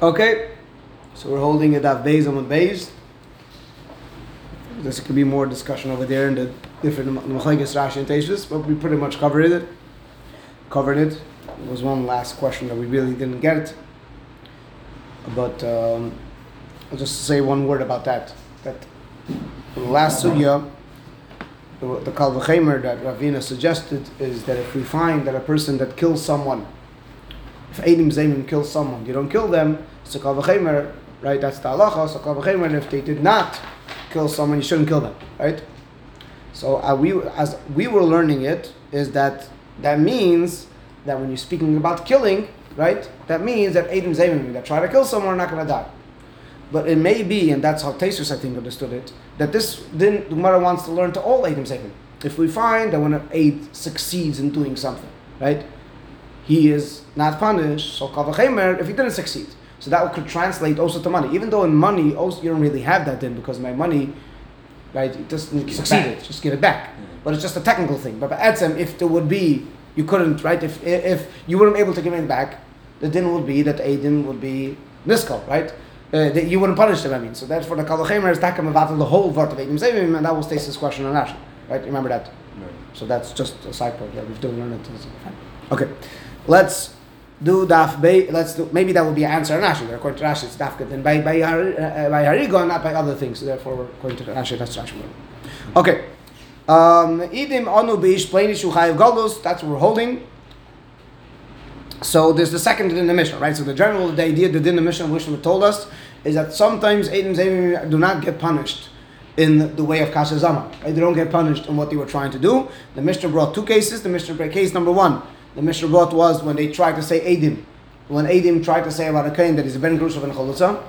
Okay, so we're holding it at Beis on Beis. There could be more discussion over there in the different Machlekes Rashi and but we pretty much covered it. Covered it. There was one last question that we really didn't get, but um, I'll just say one word about that. That the last sugya, the, the Kal V'chemer that Ravina suggested is that if we find that a person that kills someone, if Eidim Zayim kills someone, you don't kill them, so Kal V'chemer, right, that's the halacha, so if they did not kill someone, you shouldn't kill them, right? So uh, we, as we were learning it, is that that means that when you're speaking about killing, right, that means that Eidim Zayim that try to kill someone are not going to die. But it may be, and that's how Tesis I think understood it, that this then the Gemara wants to learn to all Eidim Zayim. If we find that when an Eid succeeds in doing something, right, he is not punished, so Kavachemer, if he didn't succeed. So that could translate also to money. Even though in money, also you don't really have that then because my money, right, it doesn't succeed it, just give it back. But it's just a technical thing. But Etzem, if there would be, you couldn't, right, if if you weren't able to give it back, the din would be that Aiden would be niskal, right? Uh, that you wouldn't punish them, I mean. So that's for the Kalachemer is Takam about the whole Vart of Eidim Zevim, and that will stay this question on Rashi, right? Remember that? So that's just a side point that we've done learn it. Okay, let's do daf bay. Let's do maybe that would be an answer on Rashi. According to Rashi, it's daf then by by uh, by Harigo, not by other things. Therefore, according to Rashi, that's Rashi. Okay. Um, Idim anu beish plain chayiv galus. That's what we're holding. So there's the second in the mission, right? So the general the idea the din the mission which we told us is that sometimes Eidim Zevim do not get punished in the way of Kasha. Right? They don't get punished in what they were trying to do. The Mishnah brought two cases. The Mishnah brought case number one. The Mishnah brought was when they tried to say Eidim. When Eidim tried to say about a Kain that he's a Ben Grushav and Chalutza.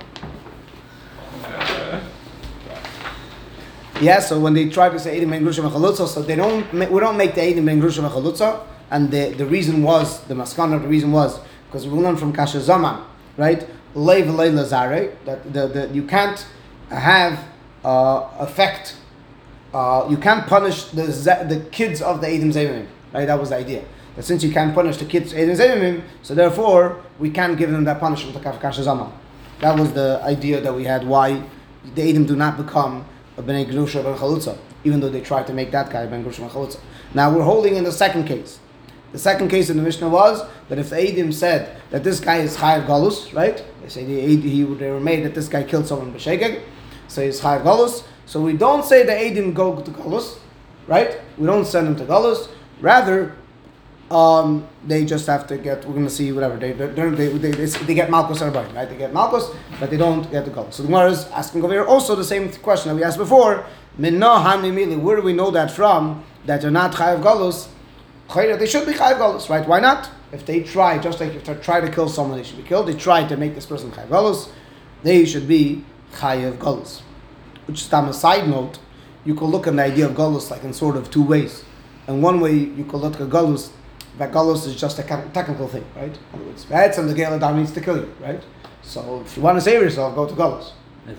Yeah, so when they tried to say Eidim Ben Grushav and Chalutza, so they don't, we don't make the Eidim Ben Grushav and Chalutza. And the, the reason was, the maskana, the reason was, because we learned from Kasha Zaman, right? Lei v'lei lazare, that the, the, you can't have uh, affect, uh, you can't punish the, the kids of the Eidim Zevimim, right? That was the idea. That since you can't punish the kids so therefore we can't give them that punishment. That was the idea that we had why the Eidim do not become a Bnei Grusha Ben Chalutza, even though they tried to make that guy Ben Grusha Ben Chalutza. Now we're holding in the second case. The second case in the Mishnah was that if the Eidim said that this guy is Chayav Galus, right? They say the he, they were made that this guy killed someone b'shegeg, so he's Chayav Galus. So we don't say the Eidim go to Galus, right? We don't send them to Galus. Rather, um, they just have to get. We're going to see whatever they they, they, they, they get Malchus or right? They get Malchus, but they don't get the Galus. So the Gemara is asking over here also the same question that we asked before. Where do we know that from? That they're not Chayav Galus they should be chayiv galus, right? Why not? If they try, just like if they try to kill someone, they should be killed. They try to make this person chayiv galus, they should be chayiv galus. Which is on a side note, you could look at the idea of galus like in sort of two ways. And one way you could look at galus, that galus is just a technical thing, right? In other words, that's and the Gael Adam needs to kill you, right? So if you want to save yourself, go to galus.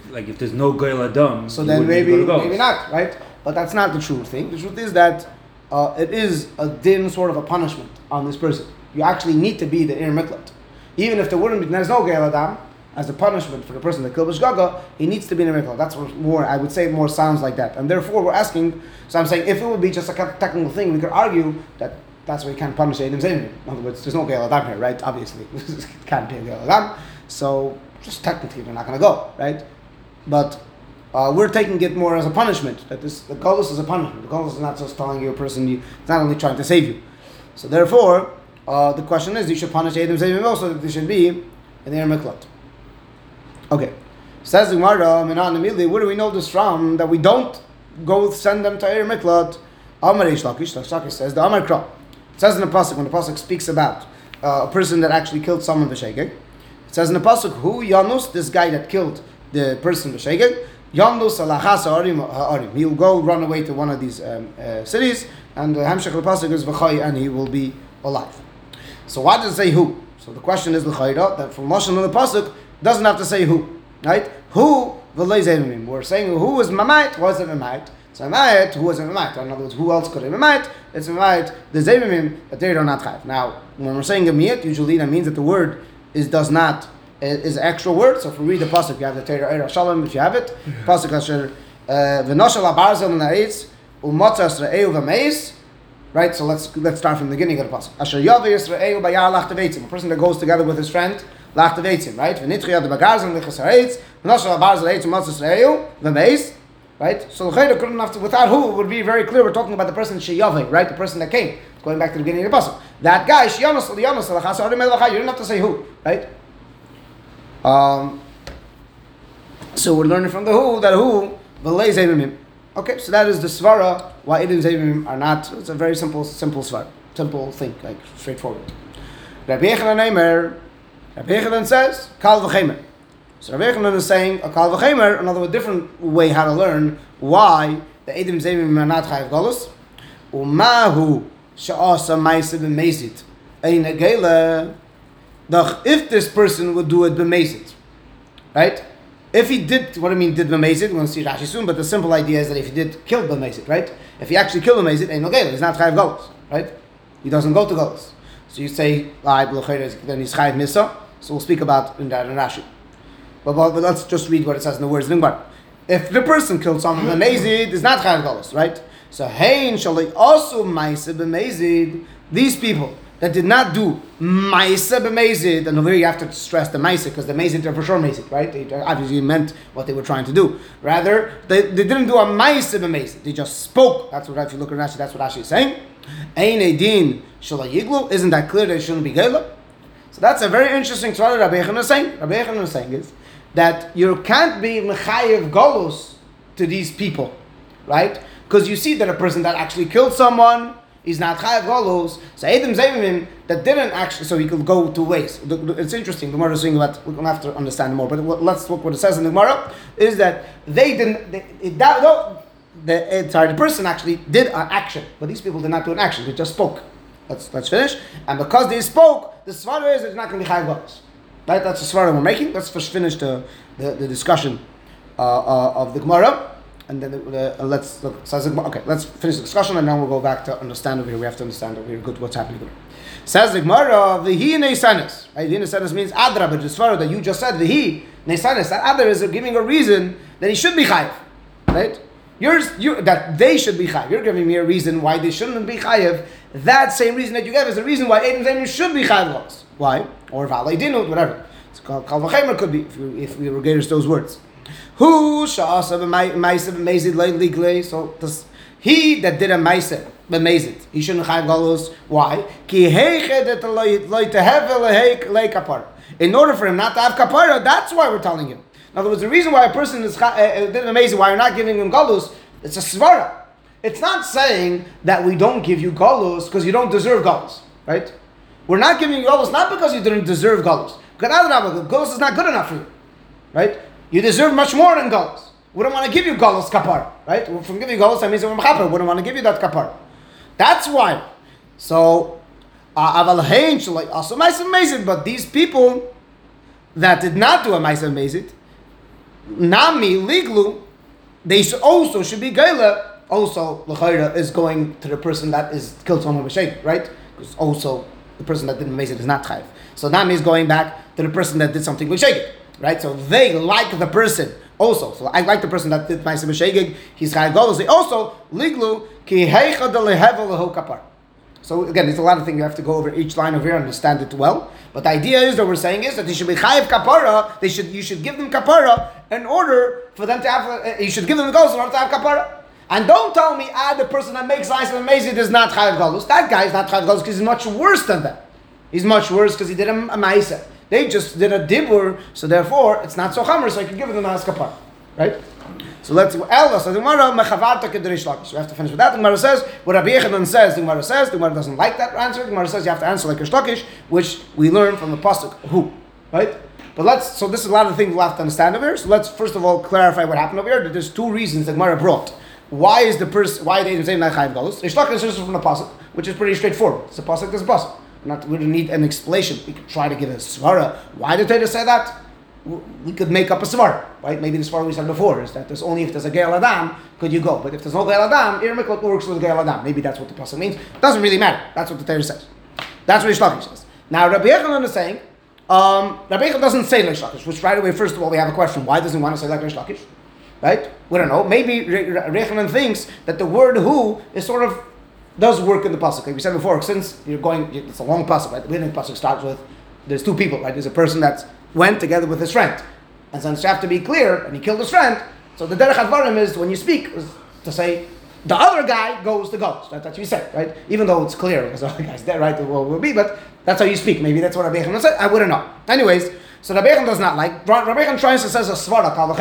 Like if there's no Gael Adam, so then maybe maybe not, right? But that's not the true thing. The truth is that uh, it is a dim sort of a punishment on this person. You actually need to be the Ir Miklat. Even if there wouldn't be, there's no Gael Adam, as a punishment for the person that killed Bishgaga, he needs to be in a. That's more, I would say, more sounds like that. And therefore, we're asking, so I'm saying, if it would be just a technical thing, we could argue that that's why you can't punish Eidim Zayim. In other words, there's no Gael Adam here, right? Obviously. can't be a Gael Adam. So, just technically, they're not going to go, right? But uh, we're taking it more as a punishment. That this the galus is a punishment. The galus is not just telling you a person you, it's not only trying to save you. So therefore, uh, the question is, you should punish Adam Zayim also that they should be in the Miklat. Okay. Says the Gemara, where do we know this from? That we don't go send them to Ir Miklat. Amar Reish Lakish, Lakish says, the Amar Kra. Says in the Pasuk, when the Pasuk speaks about uh, a person that actually killed someone B'Shegeg, it says in the Pasuk, who Yanus, this guy that killed the person B'Shegeg, Yamlus alachas ha'arim. He'll go run away to one of these um, uh, cities, and the Hamshach pasuk is v'chay, and he will be alive. So why does it say who? So the question is l'chayra that from Moshe and the pasuk doesn't have to say who, right? Who v'leizemim. We're saying who is mamayit, was it mamayit? So mamayit, who was a mamayit? In other words, who else could be mamayit? It's mamayit the zemimim that they are not chayv. Now, when we're saying a miyat, usually that means that the word is does not is an extra word. So if we read the pasuk, you have the Torah Eira Shalom. If you have it, pasuk asher uh, v'noshel abarzel na'etz umotzas re'eu v'meis. Right. So let's let's start from the beginning of the pasuk. Asher yaveh Yisrael bayar lachtevetzim. A person that goes together with his friend lachtevetzim. Right. V'nitri ad bagarzel lichas ha'etz v'noshel abarzel eitz umotzas re'eu v'meis. Right. So the couldn't have to without who would be very clear. We're talking about the person sheyaveh. Right. The person that came. Going back to the beginning of the pasuk. That guy shiyanos liyanos lachas You don't have to say who. Right. Um, so we're learning from the who that who v'lei zevimim. Okay, so that is the svara why idin zevimim are not. It's a very simple, simple svara, simple thing, like straightforward. Rabbi Yechanan Eimer, Rabbi Yechanan says kal v'chemer. So Rabbi Yechanan is saying a kal v'chemer, another different way how to learn why the edim zevimim are not chayav galus. Umahu sha'asa ma'aseh b'mezit ein agela if this person would do it b'mezit, right? If he did, what I mean, did b'mezit, we're going to see Rashi soon, but the simple idea is that if he did kill b'mezit, right? If he actually killed b'mezit, ain't no gala, he's not chayav golos, right? He doesn't go to golos. So you say, then he's chayav misa, so we'll speak about in that in Rashi. But, but, but, let's just read what it says in the words If the person killed someone b'mezit, it's not chayav golos, right? So, hein shalai also ma'aseh b'mezid, these people, that did not do Maisa b'mezid, and over here you have to stress the Maisa because the Mezid are for sure Mezid, right? They obviously meant what they were trying to do. Rather, they, they didn't do a Maisa b'mezid. They just spoke. That's what if you look at Rashi, that's what Rashi is saying. Ein edin yiglu. Isn't that clear? They shouldn't be gela. So that's a very interesting thing. Rabbi Yechon is saying. Rabbi Yechon is saying is that you can't be mechayev golos to these people, right? Because you see that a person that actually killed someone is not chayav golos. So Adam Zayimim that didn't actually, so he could go two ways. It's interesting. The Gemara is saying about we're going to have to understand more. But let's look what it says in the Gemara is that they didn't. They, it, that, no, the, sorry, the person actually did an action, but these people did not do an action. They just spoke. Let's let's finish. And because they spoke, the svara is it's not going to be chayav golos. Right? That's the svara we're making. Let's first finish the the, the discussion uh, uh, of the Gemara and then uh, let's look. So okay, let's finish the discussion, and then we'll go back to understand over here. We have to understand over here good what's happening here. Says the Gemara, v'hi neisanis. Right, v'hi neisanis means adra, but the svara that you just said, v'hi neisanis. That adra is giving a reason that he should be chayiv, right? Yours, you, that they should be chayiv. You're giving me a reason why they shouldn't be chayiv. That same reason that you gave is the reason why Aiden Zayim should be chayiv Why? Or v'alei dinut, whatever. It's called kal could be if we, if we regard those words. Who sha'asa b'maisa b'mezid legally? So this, he that did a maisa b'mezid, he shouldn't have galus. Why? Ki heichet loy tehevel lei kapara. In order for him not to have kapara, that's why we're telling him. In other words, the reason why a person is uh, did amazing, why you're not giving him galus, it's a svara. It's not saying that we don't give you galus because you don't deserve galus, right? We're not giving you galus not because you didn't deserve galus. Galus is not good enough for you, right? You deserve much more than galus. We don't want to give you galus kapar, right? From giving galus, that means we're. We don't want to give you that kapar. That's why. So, uh, aval hein also ma'aser but these people that did not do a ma'aser mezid, nami liglu, they also should be gaila. Also, l'chayra is going to the person that is killed someone with shake, right? Because also the person that didn't mezid is not chayiv. So nami is going back to the person that did something with shake right? So they like the person also. So I like the person that did Ma'asim Shegig, he's Chai Golos. Also, Liglu, Ki Kapar. So again, it's a lot of things you have to go over each line over here and understand it well. But the idea is that we're saying is that they should be chayiv kapara. They should you should give them kapara in order for them to have. Uh, you should give them the goals in order to have kapara. And don't tell me ah the person that makes ice and amazing is not chayiv galus. That guy is not chayiv galus because he's much worse than that. He's much worse because he did a, a ma'isa. They just did a dibur, so therefore it's not so chamer, so I can give them as kapar. Right? So let's. Ella, so the. We have to finish with that. The Gemara says what Rabbi Yechanan says. The Gemara says the Gemara doesn't like that answer. The Gemara says you have to answer like a shlokish, which we learn from the pasuk who, right? But let's. So this is a lot of things we'll have to understand over here. So let's first of all clarify what happened over here. There's two reasons that Gemara brought. Why is the person? Why they say nachayim galus? Reish Lakish is from the pasuk, which is pretty straightforward. It's a pasuk. There's a pasuk. Not, we don't need an explanation. We could try to give a svara. Why did Torah say that? We could make up a svara, right? Maybe the svara we said before is that there's only if there's a Gael Adam could you go. But if there's no Gael Adam, Ir Miklat works with Gael Adam. Maybe that's what the pasuk means. It Doesn't really matter. That's what the Torah says. That's what Reish Lakish says. Now Rabbi Yechanan is saying, Um, Rabbi Yechon doesn't say Lakish, which right away, first of all, we have a question. Why doesn't he want to say like Reish Lakish? Right? We don't know. Maybe Rechanan thinks that the word who is sort of does work in the pasuk. Like we said before, since you're going, it's a long pasuk, right? The beginning pasuk starts with there's two people, right? There's a person that went together with his friend, and since you have to be clear, and he killed his friend, so the derech advarim is when you speak is to say the other guy goes to ghost. That's what you said, right? Even though it's clear because the other guy's dead, right? The will be, but that's how you speak. Maybe that's what Rabbi said. I wouldn't know. Anyways, so Rabbi does not like. Rabbi tries to says a svara kal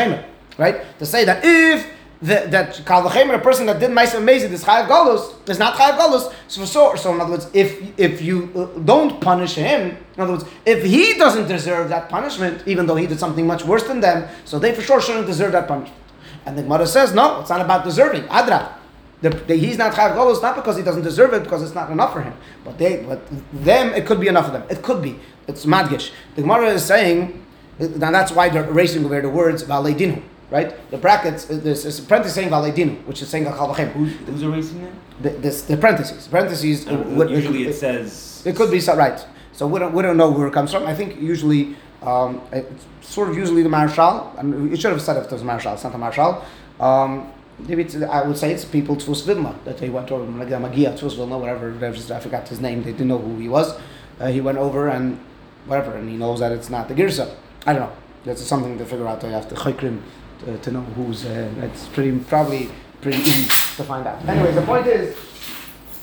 right? To say that if the, that a person that did ma'aser amazing, is chayav galus, is not chayav galus. So, so, so in other words, if if you uh, don't punish him, in other words, if he doesn't deserve that punishment, even though he did something much worse than them, so they for sure shouldn't deserve that punishment. And the Gemara says, no, it's not about deserving. Adra. The, the, he's not chayav galus not because he doesn't deserve it, because it's not enough for him. But they, but them, it could be enough for them. It could be. It's madgish. The Gemara is saying, and that's why they're erasing over the words valedinu right? The brackets, uh, there's, there's a parenthesis saying valedinu, which is saying al chavachem. Who's, who's erasing that? The, this, the parentheses. Parentheses. Uh, what, usually it, it, says. It could be so, right. So we don't, we don't know where it comes from. I think usually, um, it's sort of usually the Maharshal, and it should have said if it was Marshal, it's not the Marshal. Um, maybe I would say it's people Dfus Vilna that they went over, like Magia, Dfus Vilna, whatever, I forgot his name, they didn't know who he was. Uh, he went over and whatever, and he knows that it's not the Girsa. I don't know. That's something to figure out. You have to chaykrim to, to know who's. Uh, it's pretty probably pretty easy to find out. Anyway, the point is.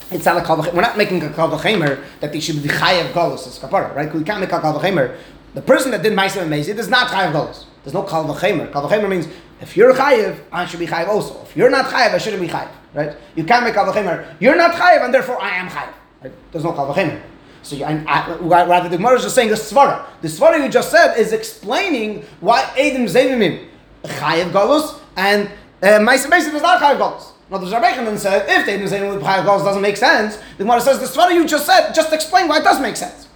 It's not a kal We're not making a kal that they should be chayav galus as kapara, right? We can't make a kal The person that did ma'aser and mezid is not chayav galus. There's no kal v'chemer. Kal means if you're chayav, I should be chayav also. If you're not chayav, I shouldn't be chayav, right? You can't make kal You're not chayav, and therefore I am chayav. Right? There's no kal so you, I, I, rather, the Gemara is just saying a svara. The svara you just said is explaining why Adam Zayimim chayiv galus and uh, Ma'aser Ma'aser is not chayiv galus. Now the then said, if the Adam Zayimim with chayiv doesn't make sense, the Gemara says the svara you just said just explain why it does make sense.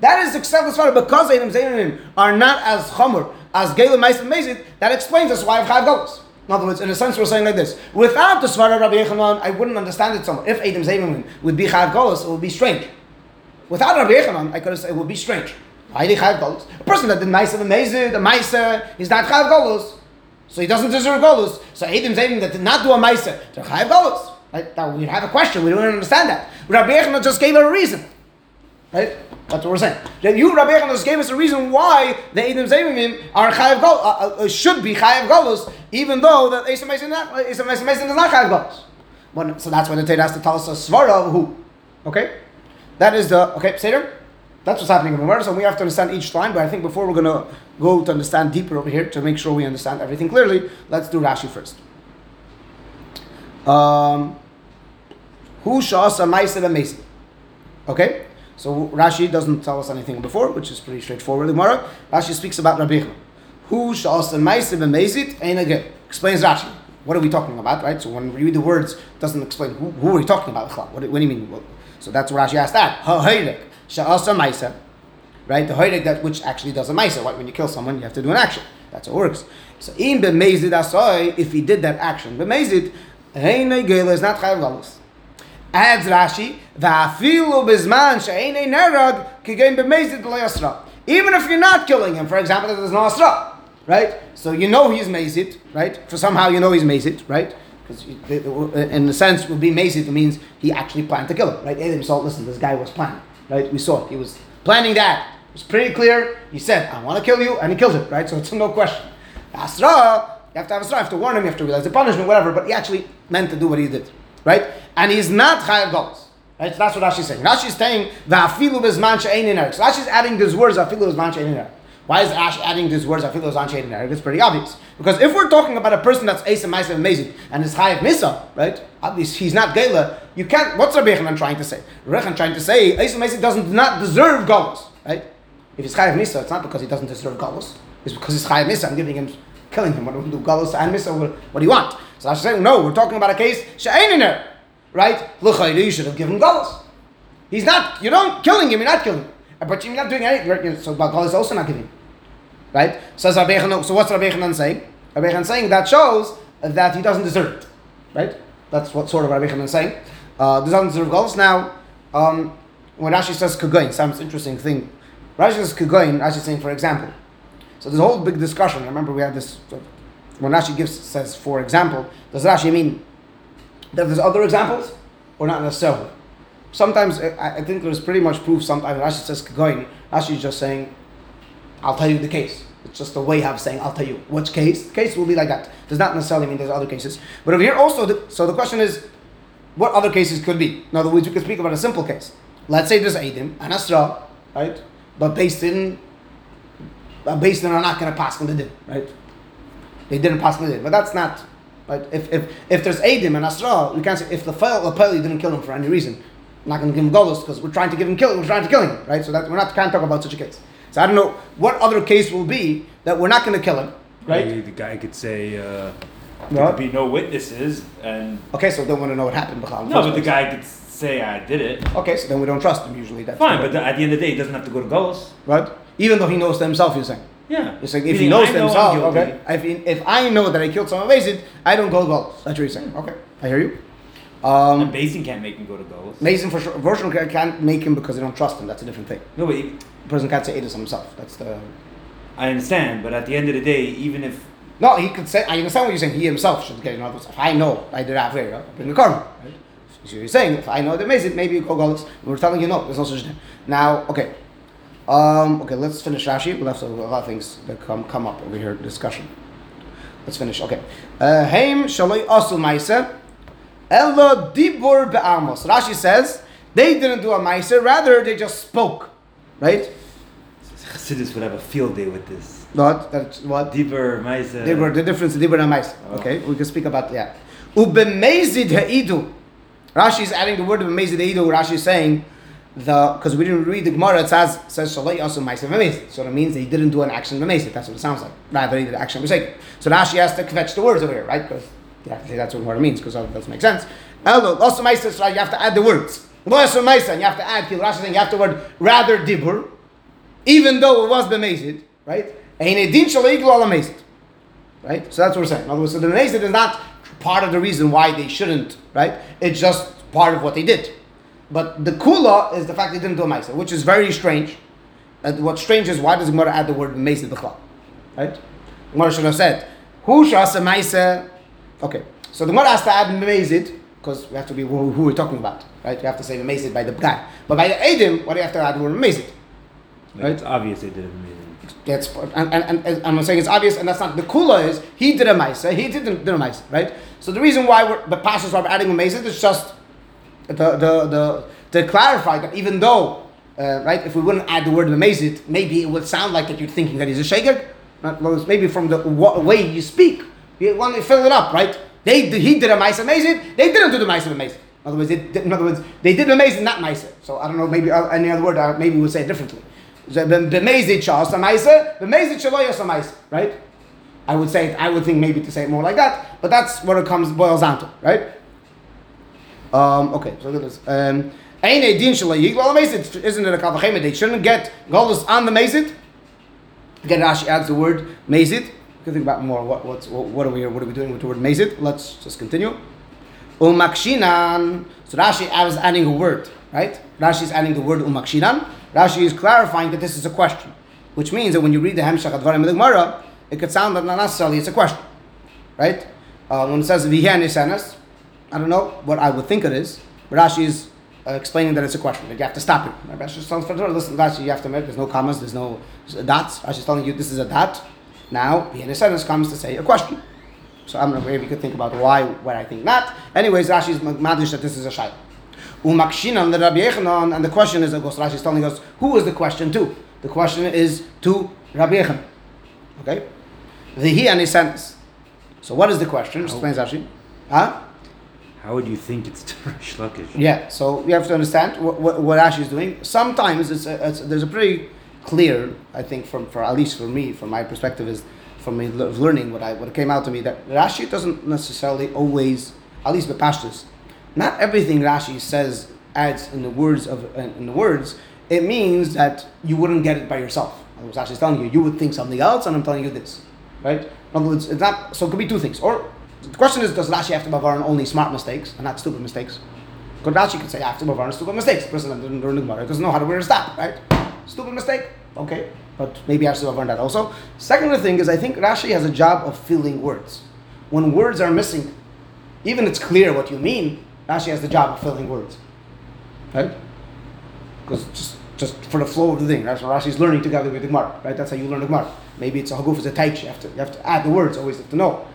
That is the svara because Adam Zayimim are not as chomer as Gela Ma'aser Ma'aser. That explains us why chayiv galus. In other words, in a sense, we're saying like this: Without the Svara Rabbi Yechanan, I wouldn't understand it so much. If Adam Zayimim would be chayav galus, it would be strange. Without Rabbi Yechanan, I could said it would be strange. Why did Golus? A person that did Maisa V'Mezid, the Maisa, he's not Chayav Golus. So he doesn't deserve Golus. So Adam saying that did not do a Maisa, they're Chayav Golus. Right? Now we have a question, we don't understand that. Rabbi Yechanan just gave a reason. Right? That's what we're saying. That you, Rabbi Yechanan, just gave us a reason why the Adam Zayimim are Chayav Golus, uh, uh, uh, should be Chayav Golus, even though that Asa Mason is not Chayav Golus. So that's why the Torah has to tell us a svara of who. Okay? That is the okay Seder. That's what's happening in the Gemara. So we have to understand each line. But I think before we're going to go to understand deeper over here to make sure we understand everything clearly, let's do Rashi first. Um, who shas a ma'aser Okay, so Rashi doesn't tell us anything before, which is pretty straightforward. Gemara. Rashi speaks about Rabbi Who shas a ma'aser b'mezid ain't again. Explains Rashi. What are we talking about, right? So when we read the words, doesn't explain who, who are we talking about. What, what do you mean? So that's what Rashi asked that. Sha'asa maisa. Right? The hoirek that which actually does a maisa. When you kill someone, you have to do an action. That's how it works. So in b'mezid asoi, if he did that action, b'mezid, heinei gela is not chayav galus. Adds Rashi, va'afilu bizman she'einei nerag kigein b'mezid b'layasra. Even if you're not killing him, for example, there's no asra, right? So you know he's mazid, right? For somehow you know he's mazid, right? because in a sense would be amazing. It means he actually planned to kill him, right? Adam saw, listen, this guy was planning, right? We saw. He was planning that. It was pretty clear. He said, I want to kill you, and he kills it, right? So it's no question. Asra, you have to have Asra, you have to warn him, you have to realize the punishment, whatever, but he actually meant to do what he did, right? And he's not Chayav Golos. Right? So that's what Rashi's saying. Rashi's saying, Va'afilu bezman she'ein in So Rashi's adding these words, Va'afilu bezman she'ein in why is Ash adding these words? I feel those in there. It's pretty obvious. Because if we're talking about a person that's Asa, Maisa, amazing, and is Chayav Misa, right? At least he's not Gela, you can't. What's Rabbi Yechanan trying to say? Rabbi trying to say Asa, Maisa doesn't not deserve Galus, right? If he's Chayav Misa, it's not because he doesn't deserve Galus. It's because he's Chayav Misa. I'm giving him, killing him. What do? Galus and Misa, what, do you want? So I should saying, no, we're talking about a case, Sha'ain right? you should have given Galus. He's not, you don't killing him, you're not killing him. But you're not doing anything. So Galus is also not giving. Right? Says Rabbi So what's Rabbi Chanan saying? Rabbi Chanan saying that shows that he doesn't deserve it. Right? That's what sort of Rabbi Chanan saying. Uh, doesn't deserve goals. Now, um, when Rashi says Kagoin, sounds interesting thing. Rashi says Kagoin, Rashi is saying, for example. So there's a whole big discussion. I remember we had this, when Rashi gives, says, for example, does Rashi mean that there's other examples or not necessarily? Sometimes, I, I think there's pretty much proof, sometimes Rashi says Kagoin, Rashi is just saying, I'll tell you the case. It's just a way of saying, I'll tell you which case. The case will be like that. Does not necessarily mean there's other cases. But over here also, the, so the question is, what other cases could be? In other words, we can speak about a simple case. Let's say there's Adim and Asra, right? But Beis Din, uh, Beis Din are not going to pass on the din, right? They didn't pass on the din. But that's not, right? If, if, if there's Adim and Asra, we can't say, if the Lapeli didn't kill him for any reason, I'm not going to give him Golos because we're trying to give him kill, we're trying to kill him, right? So that we're not, can't talk about such a case. So I don't know what other case will be that we're not going to kill him, right? Maybe the guy could say uh, there could be no witnesses, and Okay, so don't want to know what happened. No, but the guy could say I did it. Okay, so then we don't trust him usually. That's Fine, but the, at the end of the day, he doesn't have to go to Golos. right? Even though he knows to himself, you're saying. Yeah, You're saying if he knows to know himself, okay. If, if I know that I killed someone Mazid, I don't go go. That's what you're saying. Okay, I hear you. And Um, Beis Din can't make him go to Golos. Mason for sure. Version can't make him because they don't trust him. That's a different thing. No, but he- person can't say it is himself. That's the. I understand, but at the end of the day, even if No, he could say. I understand what you're saying. He himself should get another. If I know I did Avera, I bring the karma. Right? So you're saying if I know the Mazid, maybe you go go. We're telling you no. There's no such thing. Now, okay. Um, okay, let's finish Rashi. We left a lot of things that come come up over here discussion. Let's finish. Okay. Uh, Haim shaloi asu ma'aser elo dibur be'amos. Rashi says they didn't do a ma'aser, rather they just spoke, right? Chassidus would have a field day with this. Not that's what Dibur, Maisa. dibur. The difference dibur and ma'aser. Oh. Okay, we can speak about that. Ubemezid ha'idu. Rashi is adding the word of amazed ha'idu. Rashi is saying the because we didn't read the Gemara. It says says shaloi asu ma'aser amazed. So that means that he didn't do an action amazed. That's what it sounds like. Rather, he did an action mistake. So Rashi has to fetch the words over here, right? Because you have to say that's what it means because that doesn't make sense. Elo asu ma'aser. So you have to add the words. Ma'aser. and You have to add. Rashi you have the word rather dibur, even though it was bemazed, right? Right? So that's what we're saying. In other words, so the Mezid is not part of the reason why they shouldn't, right? It's just part of what they did. But the Kula is the fact they didn't do a Maisa, which is very strange. And what's strange is why does Gemara add the word Mezid B'chal? Right? Gemara should have said, Who shas a Maisa? Okay. So the Gemara has to add Mezid, because we have to be who, who we're talking about, right? You have to say Mezid by the guy. But by the Edim, what do you have to add We're Mezid? Like, It's obvious they did amazing. gets and, and, and, I'm saying it's obvious, and that's not the kula is he did a ma'isa, he didn't do a ma'isa, right? So the reason why we're, the pastors are adding a ma'isa is just the, the the to clarify that even though uh, right, if we wouldn't add the word ma'isa, maybe it would sound like that you're thinking that he's a shaker. Not maybe from the wa- way you speak, you want to fill it up, right? They he did a ma'isa ma'isa, they didn't do the ma'isa ma'isa. In other words, they, did- in other words, they did the ma'isa, not ma'isa. So I don't know, maybe uh, any other word, uh, maybe we would say it differently. B'mezid shas amaisa, b'mezid shaloyas amaisa, right? I would say, it, I would think maybe to say it more like that, but that's what it comes boils down to, right? Um, okay, so look at this. Um, well. Isn't it a kavachema? They shouldn't get golus on the mazid. Again, Rashi adds the word mazid. Can think about more. What what's what, what are we what are we doing with the word mazid? Let's just continue. Umakshinan. So Rashi was adding a word, right? Rashi is adding the word umakshinan. Rashi is clarifying that this is a question, which means that when you read the Hemshach Advarim Gemara, it could sound that not necessarily it's a question, right? Uh, when it says v'hian I don't know what I would think it is, but Rashi is uh, explaining that it's a question. That you have to stop it. Rashi is telling listen, Rashi, you have to make. There's no commas. There's no dots. Rashi is telling you this is a dot. Now v'hian nisanas comes to say a question. So I'm not maybe you could think about why, why I think not. Anyways, Rashi is madish that this is a shayla. Umakshinan the Rabbi Yechanan, and the question is, of course, Rashi is telling us who is the question to. The question is to Rabbi Yechanan. Okay, the he and his sentence. So what is the question? Explains Rashi. Huh? How would you think it's Reish Lakish? Yeah. So we have to understand what, what, what Rashi is doing. Sometimes it's, a, it's there's a pretty clear, I think, from for at least for me, from my perspective, is from me le- learning what I what came out to me that Rashi doesn't necessarily always, at least the pashtus, not everything Rashi says adds in the words of in the words. It means that you wouldn't get it by yourself. I was actually telling you, you would think something else, and I'm telling you this, right? In other words, it's not. So it could be two things. Or the question is, does Rashi have to bavaran only smart mistakes and not stupid mistakes? Because Rashi could say after bavaran stupid mistakes. The person that didn't learn the Gemara doesn't know how to wear a stop, right? Stupid mistake. Okay, but maybe I should have learned that also. Second thing is I think Rashi has a job of filling words. When words are missing, even it's clear what you mean, Rashi has the job of filling words. Right? Because just just for the flow of the thing, that's what Rashi's learning together with the Gemara, right? That's how you learn the Gemara. Maybe it's a haguf as a taich, you have to you have to add the words, always have to know.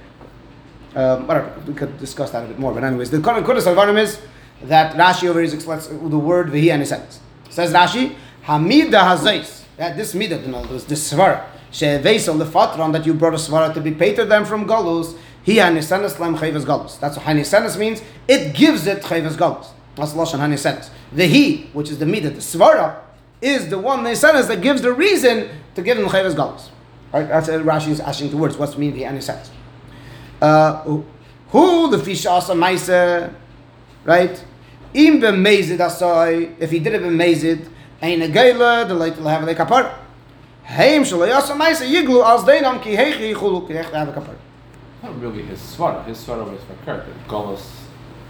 Um, whatever, we could discuss that a bit more. But anyways, the Kodesh Alvarim is that Rashi over here explains the word Vihi and his sentence. Says Rashi, Hamida Hazais, that this midah, you know, this, this svara, she'evesel lefatron, that you brought a svara to be paid to them from galus, he hanisenes lem chayvas galus. That's what hanisenes means. It gives it chayvas galus. That's lashon hanisenes. The he, which is the midah, the svara, is the one hanisenes that gives the reason to give them chayvas galus. Right? That's what Rashi is asking the words. What's the meaning of? Uh, who the fish asa maisa, right? Im b'mezid asai, if he did it b'mezid, ein a geila, the light will have a kapar. Heim shalay asa maisa yiglu as deinam ki heichi yichulu ki have a kapar. Not really his svara. His svara was for Kurt. That Golos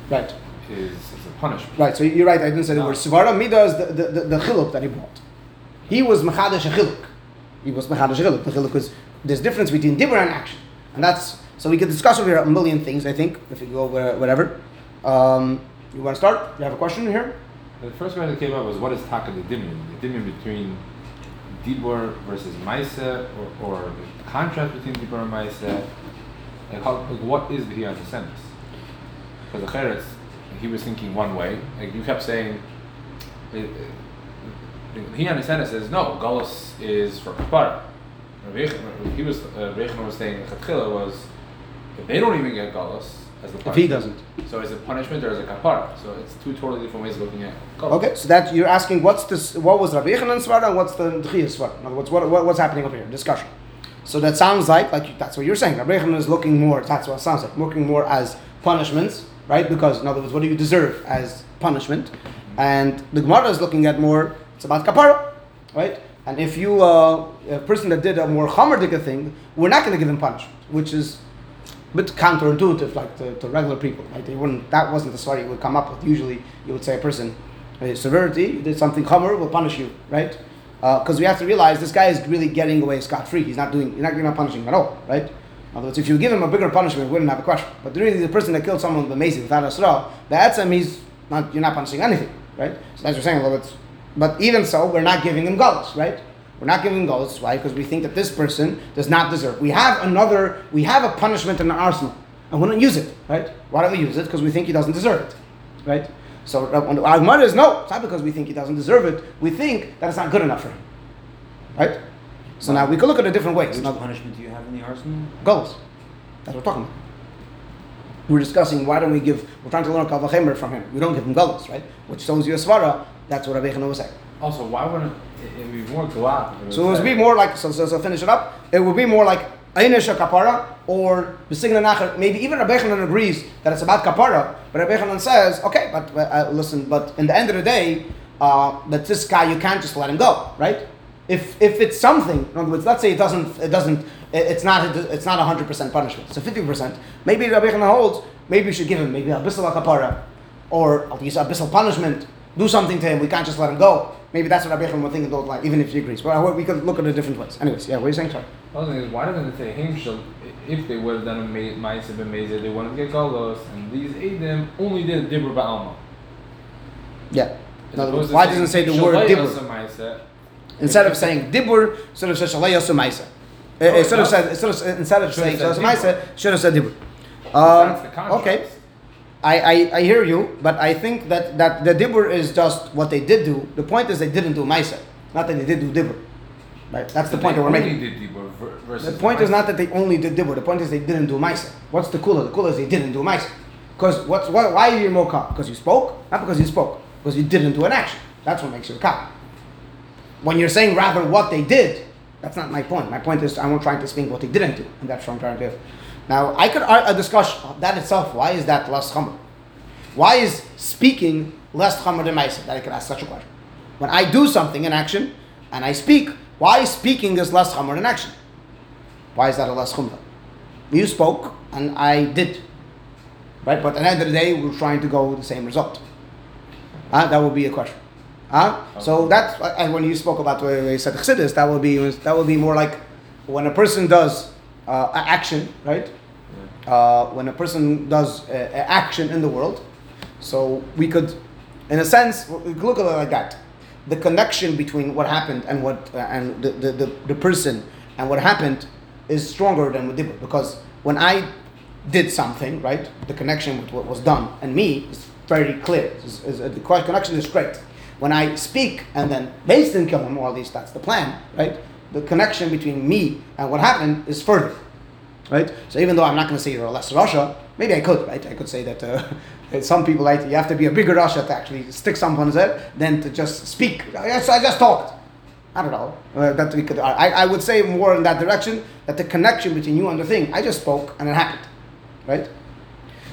Right, is, is a punishment. right. So you're right. I didn't say the No. word svara. Mida is the the, the, the chiluk that he brought. He was mechadash a chiluk. He was mechadash a chiluk. The chiluk was there's difference between dibur and action, and that's so we could discuss over here a million things. I think if we go where- whatever. Um, you want to start? You have a question here? The first one that came up was what is taka the dimin? The dimin between dibor versus maisa, or, or the contrast between dibor and maisa. Like, how, like what is the he sentence? Because the he was thinking one way. Like you kept saying, it, it, he sentence says no. Galus is for kapara. He was uh, was saying Chatchila was if they don't even get galus as the If he doesn't. So is it punishment or is it kapara? So it's two totally different ways of looking at galus. Okay, so that you're asking what's this? What was Rabbi Yechanan's svara and what's the Tchiyas svara? In other words, what, what, what's happening over here? Discussion. So that sounds like like that's what you're saying. Rabbi Yechanan is looking more. That's what it sounds like. Looking more as punishments, right? Because in other words, what do you deserve as punishment? And the Gemara is looking at more. It's about kapara, right? And if you uh, a person that did a more chamerdika thing, we're not going to give him punishment, which is a bit counterintuitive, like to, to regular people. Right? They wouldn't. That wasn't the story you would come up with. Usually, you would say a person, uh, severity, you did something chamer, will punish you, right? Because we have to realize this guy is really getting away scot free. He's not doing. You're not, you're not punishing at all, right? In other words, if you give him a bigger punishment, we wouldn't have a question. But really, the person that killed someone with amazing without a straw, that's him. He's not. You're not punishing anything, right? So that's what you're saying a bit. But even so, we're not giving him galus, right? We're not giving galus. Why? Because we think that this person does not deserve. We have another. We have a punishment in our arsenal, and we don't use it, right? Why don't we use it? Because we think he doesn't deserve it, right? So uh, our Gemara is no, it's not because we think he doesn't deserve it. We think that it's not good enough for him, right? So now we could look at it different ways. Which Now, punishment do you have in the arsenal? Goals. That's what we're talking about. We're discussing why don't we give, we're trying to learn Kalvachemer from him. We don't give him goals, right? Which shows you a svara. That's what Rabbi was saying. Also, why wouldn't it, it be more glad? So it would be more like, so, so, so finish it up. It would be more like Einish kapara or. Maybe even Rabbi agrees that it's about kapara, but Rabbi says, okay, but uh, listen, but in the end of the day, uh, that this guy, you can't just let him go, right? If, if it's something, in other words, let's say it doesn't, it doesn't, it- it's not, it's not hundred percent punishment. It's a fifty percent. Maybe Rabbi holds. Maybe we should give him maybe a bissel kapara, or at least bissel punishment. Do something to him. We can't just let him go. Maybe that's what Rabbi Chanan would think of like, even if he agrees. But we could look at it different ways. Anyways, yeah, what are you saying, sorry? The other thing is, why doesn't it say Himshel? If they would have done a ma- Ma'aseh b'mezid, they wouldn't get Golos, and these Eidim only did Dibur ba'alma. Yeah. In other words, why saying, doesn't it say the word dibur? Instead of saying dibur, should have said shalei Instead of it said instead of instead of Should saying have shalei maisa, should have said dibur. That's Um, okay, I, I, I hear you, but I think that, that the dibur is just what they did do. The point is they didn't do maisa, not that they did do dibur. Right? That's the point that we're making. did Dibur versus The point is not that they only did dibur. The point is they didn't do maisa. What's the kula? The kula is they didn't do maisa. Because what's why, why are you more cop? Because you spoke, not because you spoke. Because you didn't do an action. That's what makes you a cop. When you're saying rather what they did, that's not my point. My point is I'm trying to speak what they didn't do, and that's what I'm trying to do. Now I could a discussion that itself. Why is that less chamer? Why is speaking less chamer than maisa? That I could ask such a question. When I do something in action and I speak, why is speaking is less chamer than action? Why is that a less chumrah? You spoke and I did. Right? But at the end of the day, we're trying to go with the same result. Uh, that would be a question. Huh? So that's and when you spoke about you said chassidus, that would be that would be more like when a person does uh, action, right? Uh, when a person does action in the world, so we could, in a sense, look at it like that. The connection between what happened and what uh, and the, the, the, the person and what happened is stronger than with dibur because when I did something, right, the connection with what was done and me is very clear. Is, is, the connection is great. When I speak and then didn't kill him, or at least that's the plan, right? The connection between me and what happened is further right? So even though I'm not going to say you're a less Russia, maybe I could, right? I could say that uh, some people like you have to be a bigger Russia to actually stick someone's head than to just speak. Yes, I just talked. I don't know. Uh, that we could. I, I would say more in that direction that the connection between you and the thing. I just spoke and it happened, right?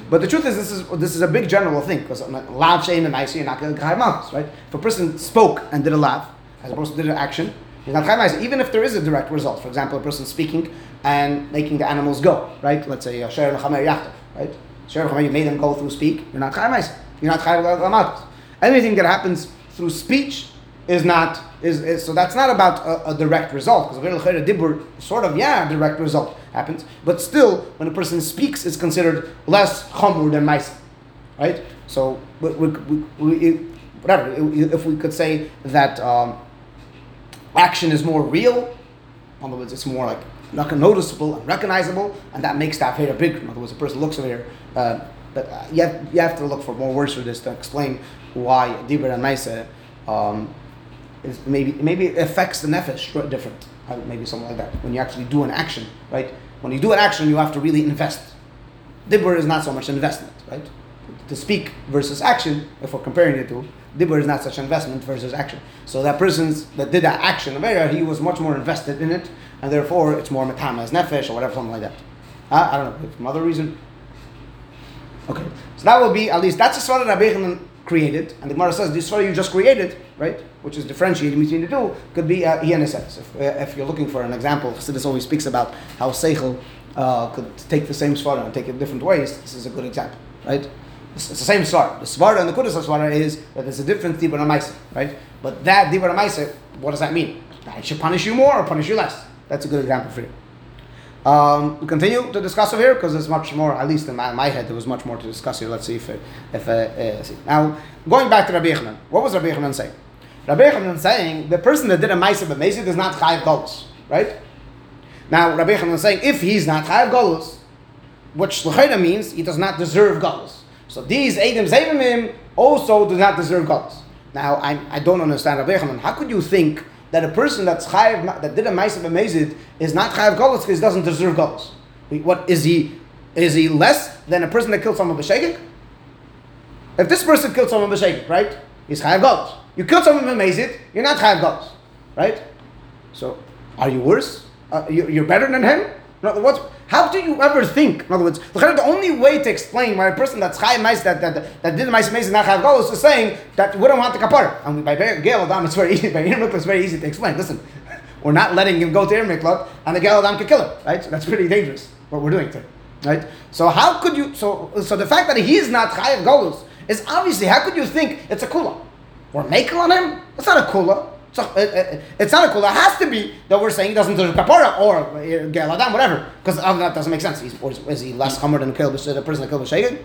But the truth is, this is this is a big general thing because a lav shein and I see you're not going to malchus, right? If a person spoke and did a lav as opposed to did an action, he's not chayim even if there is a direct result. For example, a person speaking and making the animals go, right? Let's say sher lechamer yachtav, right? Sher lechamer, you made them go through speak. You're not chayim You're not chayim malchus. Anything that happens through speech is not is, is so that's not about a, a direct result because dibur sort of yeah direct result happens but still when a person speaks it's considered less chamur than mice right so we, we, we, whatever if we could say that um, action is more real in other words it's more like noticeable and recognizable and that makes that here big in other words a person looks over here uh, but uh, you, have, you have to look for more words for this to explain why dibur and mice um, is maybe maybe it affects the nefesh different, maybe something like that. When you actually do an action, right? When you do an action, you have to really invest. Dibur is not so much investment, right? To speak versus action, if we're comparing it to, dibur is not such investment versus action. So that person's that did that action, he was much more invested in it, and therefore it's more metamas nefesh or whatever, something like that. Uh, I don't know, some other reason. Okay, so that will be at least that's a sort of Rabbi created, and the Gemara says this story you just created, right, which is differentiating between the two, could be uh, sense. If, uh, if you're looking for an example, Chassidus always speaks about how Seichel uh, could take the same svara and take it different ways. This is a good example, right? It's, the same svara. The svara and the Kudus svara is that there's a different dibur amaisa, right? But that dibur amaisa, what does that mean? I should punish you more or punish you less. That's a good example for you. Um, we continue to discuss over here because there's much more. At least in my, my, head, there was much more to discuss here. Let's see if, if uh, uh, see. now going back to Rabbi Yechanan, what was Rabbi Yechanan saying? Rabbi Yechanan saying the person that did a ma'aser b'mezid is not chayav galus, right? Now Rabbi is saying if he's not chayav galus, which l'chayda means he does not deserve galus. So these edim zevimim also do not deserve galus. Now I, I don't understand Rabbi Yechanan. How could you think? that a person that's chayav that did a ma'aser b'mezid is not chayav galus because he doesn't deserve galus. What is he? Is he less than a person that killed someone b'shegek? If this person killed someone b'shegek, right? He's chayav galus. You killed someone b'mezid, you're not chayav galus, right? So, are you worse? Uh, you, you're better than him? No, what? How do you ever think? In other words, the only way to explain why a person that's chayav mais that that that did mais mais not chayav galus is saying that we don't want the kapara. And by Gail Adam, it's very easy. By Ir it's very easy to explain. Listen, we're not letting him go to Ir Miklat, and the Gail Adam could kill him. Right? So that's pretty dangerous. What we're doing today. Right? So how could you? So so the fact that he is not chayav galus is obviously how could you think it's a kula? We're making on him. It's not a kula. So uh, uh, it's not a kula. It has to be that we're saying he doesn't deserve kapara or uh, gel adam, whatever. Because that doesn't make sense. He's, or is, is he less hammer than kill the person that killed the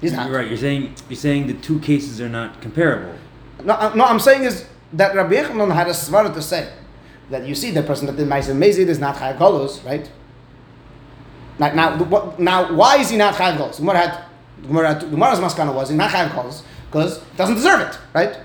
He's not. You're right. You're saying you're saying the two cases are not comparable. No, uh, no. I'm saying is that Rabbi Yechanan had a svara to say that you see the person that did ma'aser mezid is not chayav galus, right? Now, now, what, now, why is he not chayav galus? Gemara had Gemara's maskana was he's not chayav galus because he doesn't deserve it, right?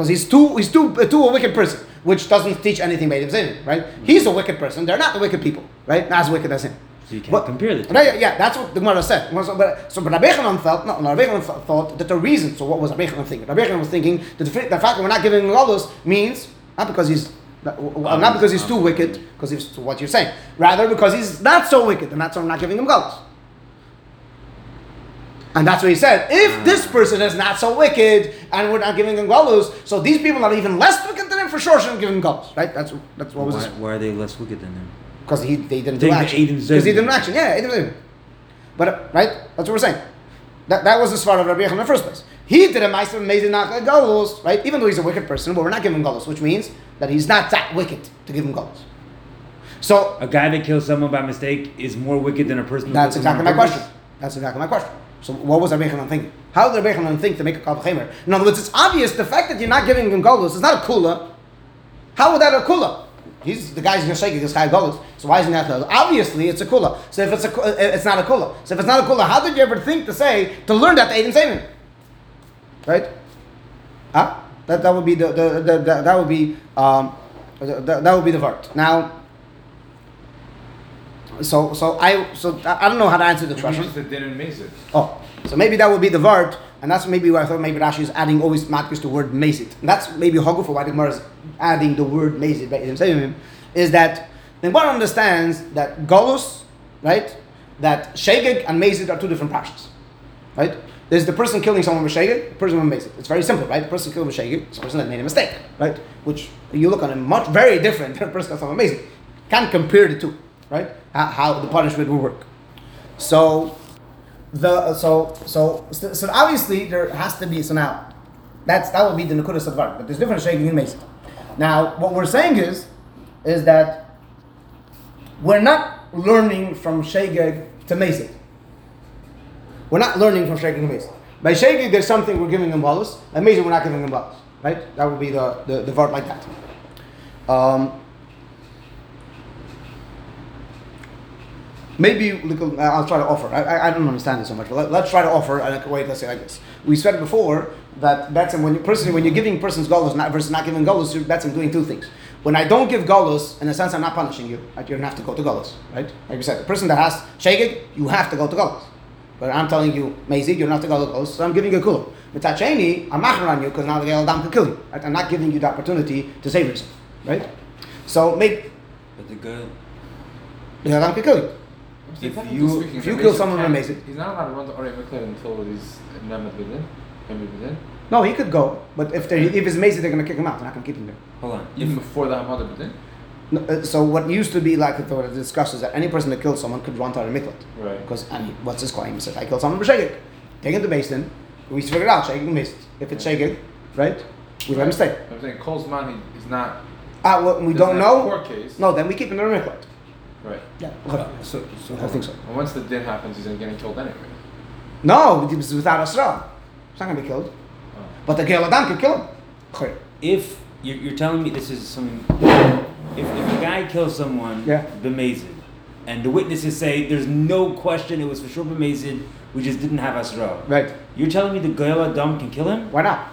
Because he's too he's too uh, too a wicked person, which doesn't teach anything made him right? He's a wicked person. They're not the wicked people, right? Not as wicked as him. So you can't But- compare the two. Right, yeah, that's what the Gemara said. So, but, so, but Rabbi Yechanan felt, no, Rabbi Yechanan thought that the reason, so what was Rabbi Yechanan thinking? Rabbi Yechanan was thinking that the, the fact that we're not giving him galus means, not because he's, not, well, not because he's too wicked, because he's to what you're saying, rather because he's not so wicked, and that's why I'm not giving him galus. And that's what he said. If ah. this person is not so wicked and we're not giving him galus, so these people are even less wicked than him for sure shouldn't give him galus, right? That's that's what was Why, why are they less wicked than him? because he they didn't They do action. Because he didn't action. Yeah, he didn't. But right, that's what we're saying. That, that was the svara of Rabbi Yechon in the first place. He did a meiser amazing not like galus, right? Even though he's a wicked person, but we're not giving him galus, which means that he's not that wicked to give him galus. So A guy that kills someone by mistake is more wicked than a person. who that's exactly my purpose? question. That's exactly my question. So what was Rabbi Chanan thinking? How did Rabbi Chanan think to make a kal v'chemer? In other words, it's obvious the fact that you're not giving him galus is not a kula. How would that a kula? He's the guy's gonna shake this guy galus. So why isn't that a Obviously, it's a kula. So if it's a, uh, it's not a kula. So if it's not a kula, how did you ever think to say to learn that to Aiden Seven? Right? Huh? That that would be the, the, the, the that would be um, that, that would be the vert. Now. So so I so I don't know how to answer the question. just the din and mazid. Oh, so maybe that would be the vert, and that's maybe why I thought maybe Rashi is adding always matkis the word mazit. And that's maybe hogu for why the Gemara is adding the word mazit. Saying is that the one understands that golus, right? That shegeg and mazit are two different parshas, right? There's the person killing someone with shegeg, the person with mazit. It's very simple, right? The person killed with shegeg the person that made a mistake, right? Which you look on him much very different than a person killing someone mazit. Can't compare the two, right? How, the punishment will work. So the so so so obviously there has to be so now that's that would be the Nakudas Advar, but there's different shaking in Mason. Now what we're saying is is that we're not learning from Shegeg to Mason. We're not learning from Shegeg to Mason. By Shegeg there's something we're giving them balls, by Mason we're not giving them balls. Right? That would be the the, the vart like that. Um, maybe I'll try to offer. I, I, don't understand it so much, but let, us try to offer a way. Let's say like this. We said before that that's when you personally when you're giving persons galus not versus not giving galus, you're- that's I'm doing two things. When I don't give galus, in a sense, I'm not punishing you. Like you don't have to go to galus, right? Like you said, the person that has shegeg, you have to go to galus. But I'm telling you, Mazik, you don't have to go to galus, so I'm giving you a kula. But Tacheni, I'm machmer on you because now the Gael Dam could kill you. Right? I'm not giving you the opportunity to save yourself, right? So make But the girl. the Gael Dam could kill you. If you- speaking, if you kill someone with can't- he's not allowed to run to Ir Miklat until he's Nemet Bidin. Can be Bidin. No, he could go, but if they if it's Mazik, they're gonna kick him out. They're not gonna keep him there. Hold on. Even If, before the Hamada Bidin. No, uh, so what used to be like what it is that any person that kills someone could run to a miklat. Right. Because I mean, what's his claim? He says I killed someone with shegeg. Take him to Beis Din. We figure it out shegeg and Basin. If it's shegeg, right? We let him stay. I'm saying Cole's man, is not. Ah, well, we don't know. Court case. No, then we keep him in the miklat. Right. Yeah. uh, so, so I think so. And once the din happens, he's not getting killed anyway. No, it was without Asra. It's not gonna be killed. Oh. But the Gael Adam could kill him. Clear. if you're, you're telling me this is something, if, if a guy kills someone, Yeah. bemazed, and the witnesses say there's no question it was for sure bemazed, we just didn't have Asra. Right. You're telling me the Goyal Adam can kill him? Why not?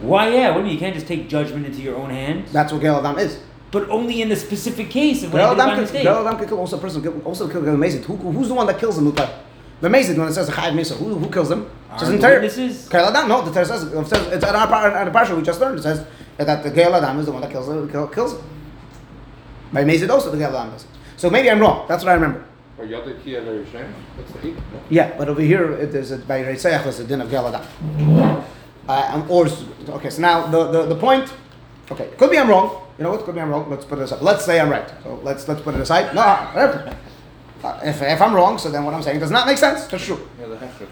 Why? Yeah. What do you mean? You can't just take judgment into your own hands. That's what Gael Adam is. But only in the specific case of when Gael he did Adam could, mistake. Could kill also a person kill, also kill Gamazid. Who, who's the one that kills him? The Mazid when it says Chayav Mesa, who, who kills them? It Are says in the Torah. witnesses? Gael Adam, no, the Torah says, it says it's at our, par- at the parsha we just learned. It says that the Gael Adam is the one that kills him. Kill, kills him. By Mazid also the Gael Adam does. it. So maybe I'm wrong. That's what I remember. Or Yada Kia Lerishem. What's the eight? Yeah, but over here it is a, by Reitzayach there's a din of Gael Adam. Uh, um, or okay, so now the, the, the point. Okay, could be I'm wrong. You know what? Could be I'm wrong. Let's put it aside. Let's say I'm right. So let's let's put it aside. No, whatever. Uh, if, if I'm wrong, so then what I'm saying does not make sense. That's true. Yeah, the Hechrich.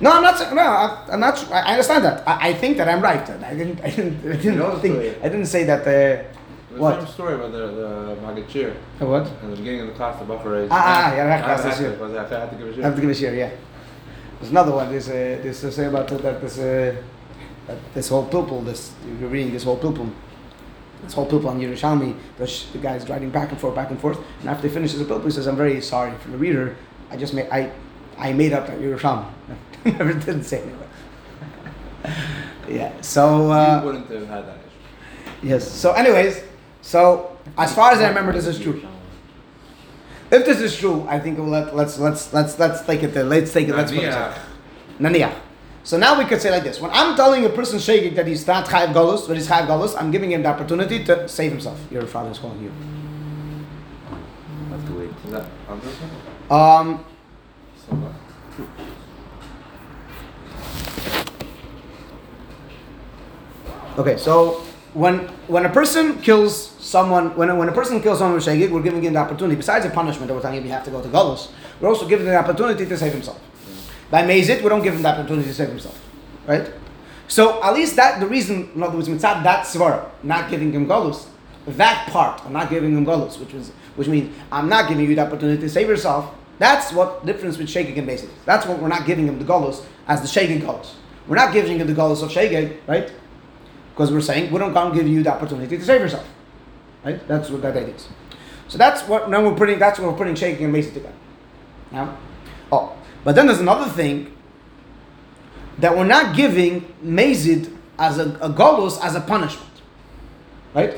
No, I'm not. No, I, I'm not. I understand that. I, I think that I'm right. I didn't. I didn't. I didn't know think. story. I didn't say that. Uh, There's What? some story about the, the Magachir. uh, what? In the beginning of the class, the buffer is. Ah, ah, yeah, I class, have to- yeah. I have to give a shit. I have to give a share. Yeah. There's another one. There's uh, there's to say about that. This uh, that this whole pupil. This you're reading this whole pupil. This whole pupil on Yerushalmi. The, sh- the guy's writing back and forth, back and forth, and after he finishes the pupil, he says, "I'm very sorry for the reader. I just made I I made up that Yerushalmi. Never didn't say it. yeah. So. Uh, you wouldn't have had that issue. Yes. So, anyways, so as far as I remember, this is true. If this is true, I think we'll let, let's let's let's let's take it there. Let's take it. Let's put it Naniach. Aside. Naniach. So now we could say like this: When I'm telling a person shaking that he's not chayav galus, but he's chayav galus, I'm giving him the opportunity to save himself. Your father is calling you. have to wait. Is that on? Um, So okay, so when when a person kills someone, when a, when a person kills someone with shagig, we're giving him the opportunity. Besides the punishment that we're telling him you have to go to galus, we're also giving him the opportunity to save himself. By Mazit, we don't give him the opportunity to save himself. Right? So at least that the reason, in other words, mitzad that svara, not giving him galus, that part, I'm not giving him galus, which was which means I'm not giving you the opportunity to save yourself. That's what difference with shaking and basic. That's what we're not giving him the galus as the shaking galus. We're not giving him the galus of shaking, right? Because we're saying we don't come give you the opportunity to save yourself. Right? That's what that that is. So that's what now we're putting that's what we're putting shaking and basic together. Now, oh, but then there's another thing that we're not giving mazid as a, a golus as a punishment, right?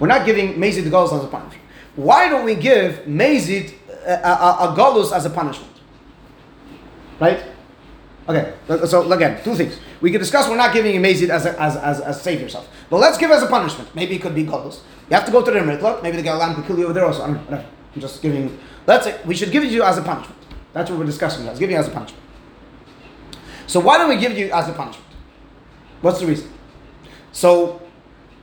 We're not giving mazid the golus as a punishment. Why don't we give mazid uh, uh, uh, a, a, a golus as a punishment? Right? Okay, so again, two things. We can discuss we're not giving a mazid as a, as, as, as save yourself. But let's give as a punishment. Maybe it could be golus. You have to go to the Ritla. Maybe the Galam could kill you over there also. I don't know. I'm just giving. Let's say we should give it to you as a punishment. That's what we're discussing. Let's give you as a punishment. So why don't we give you as a punishment? What's the reason? So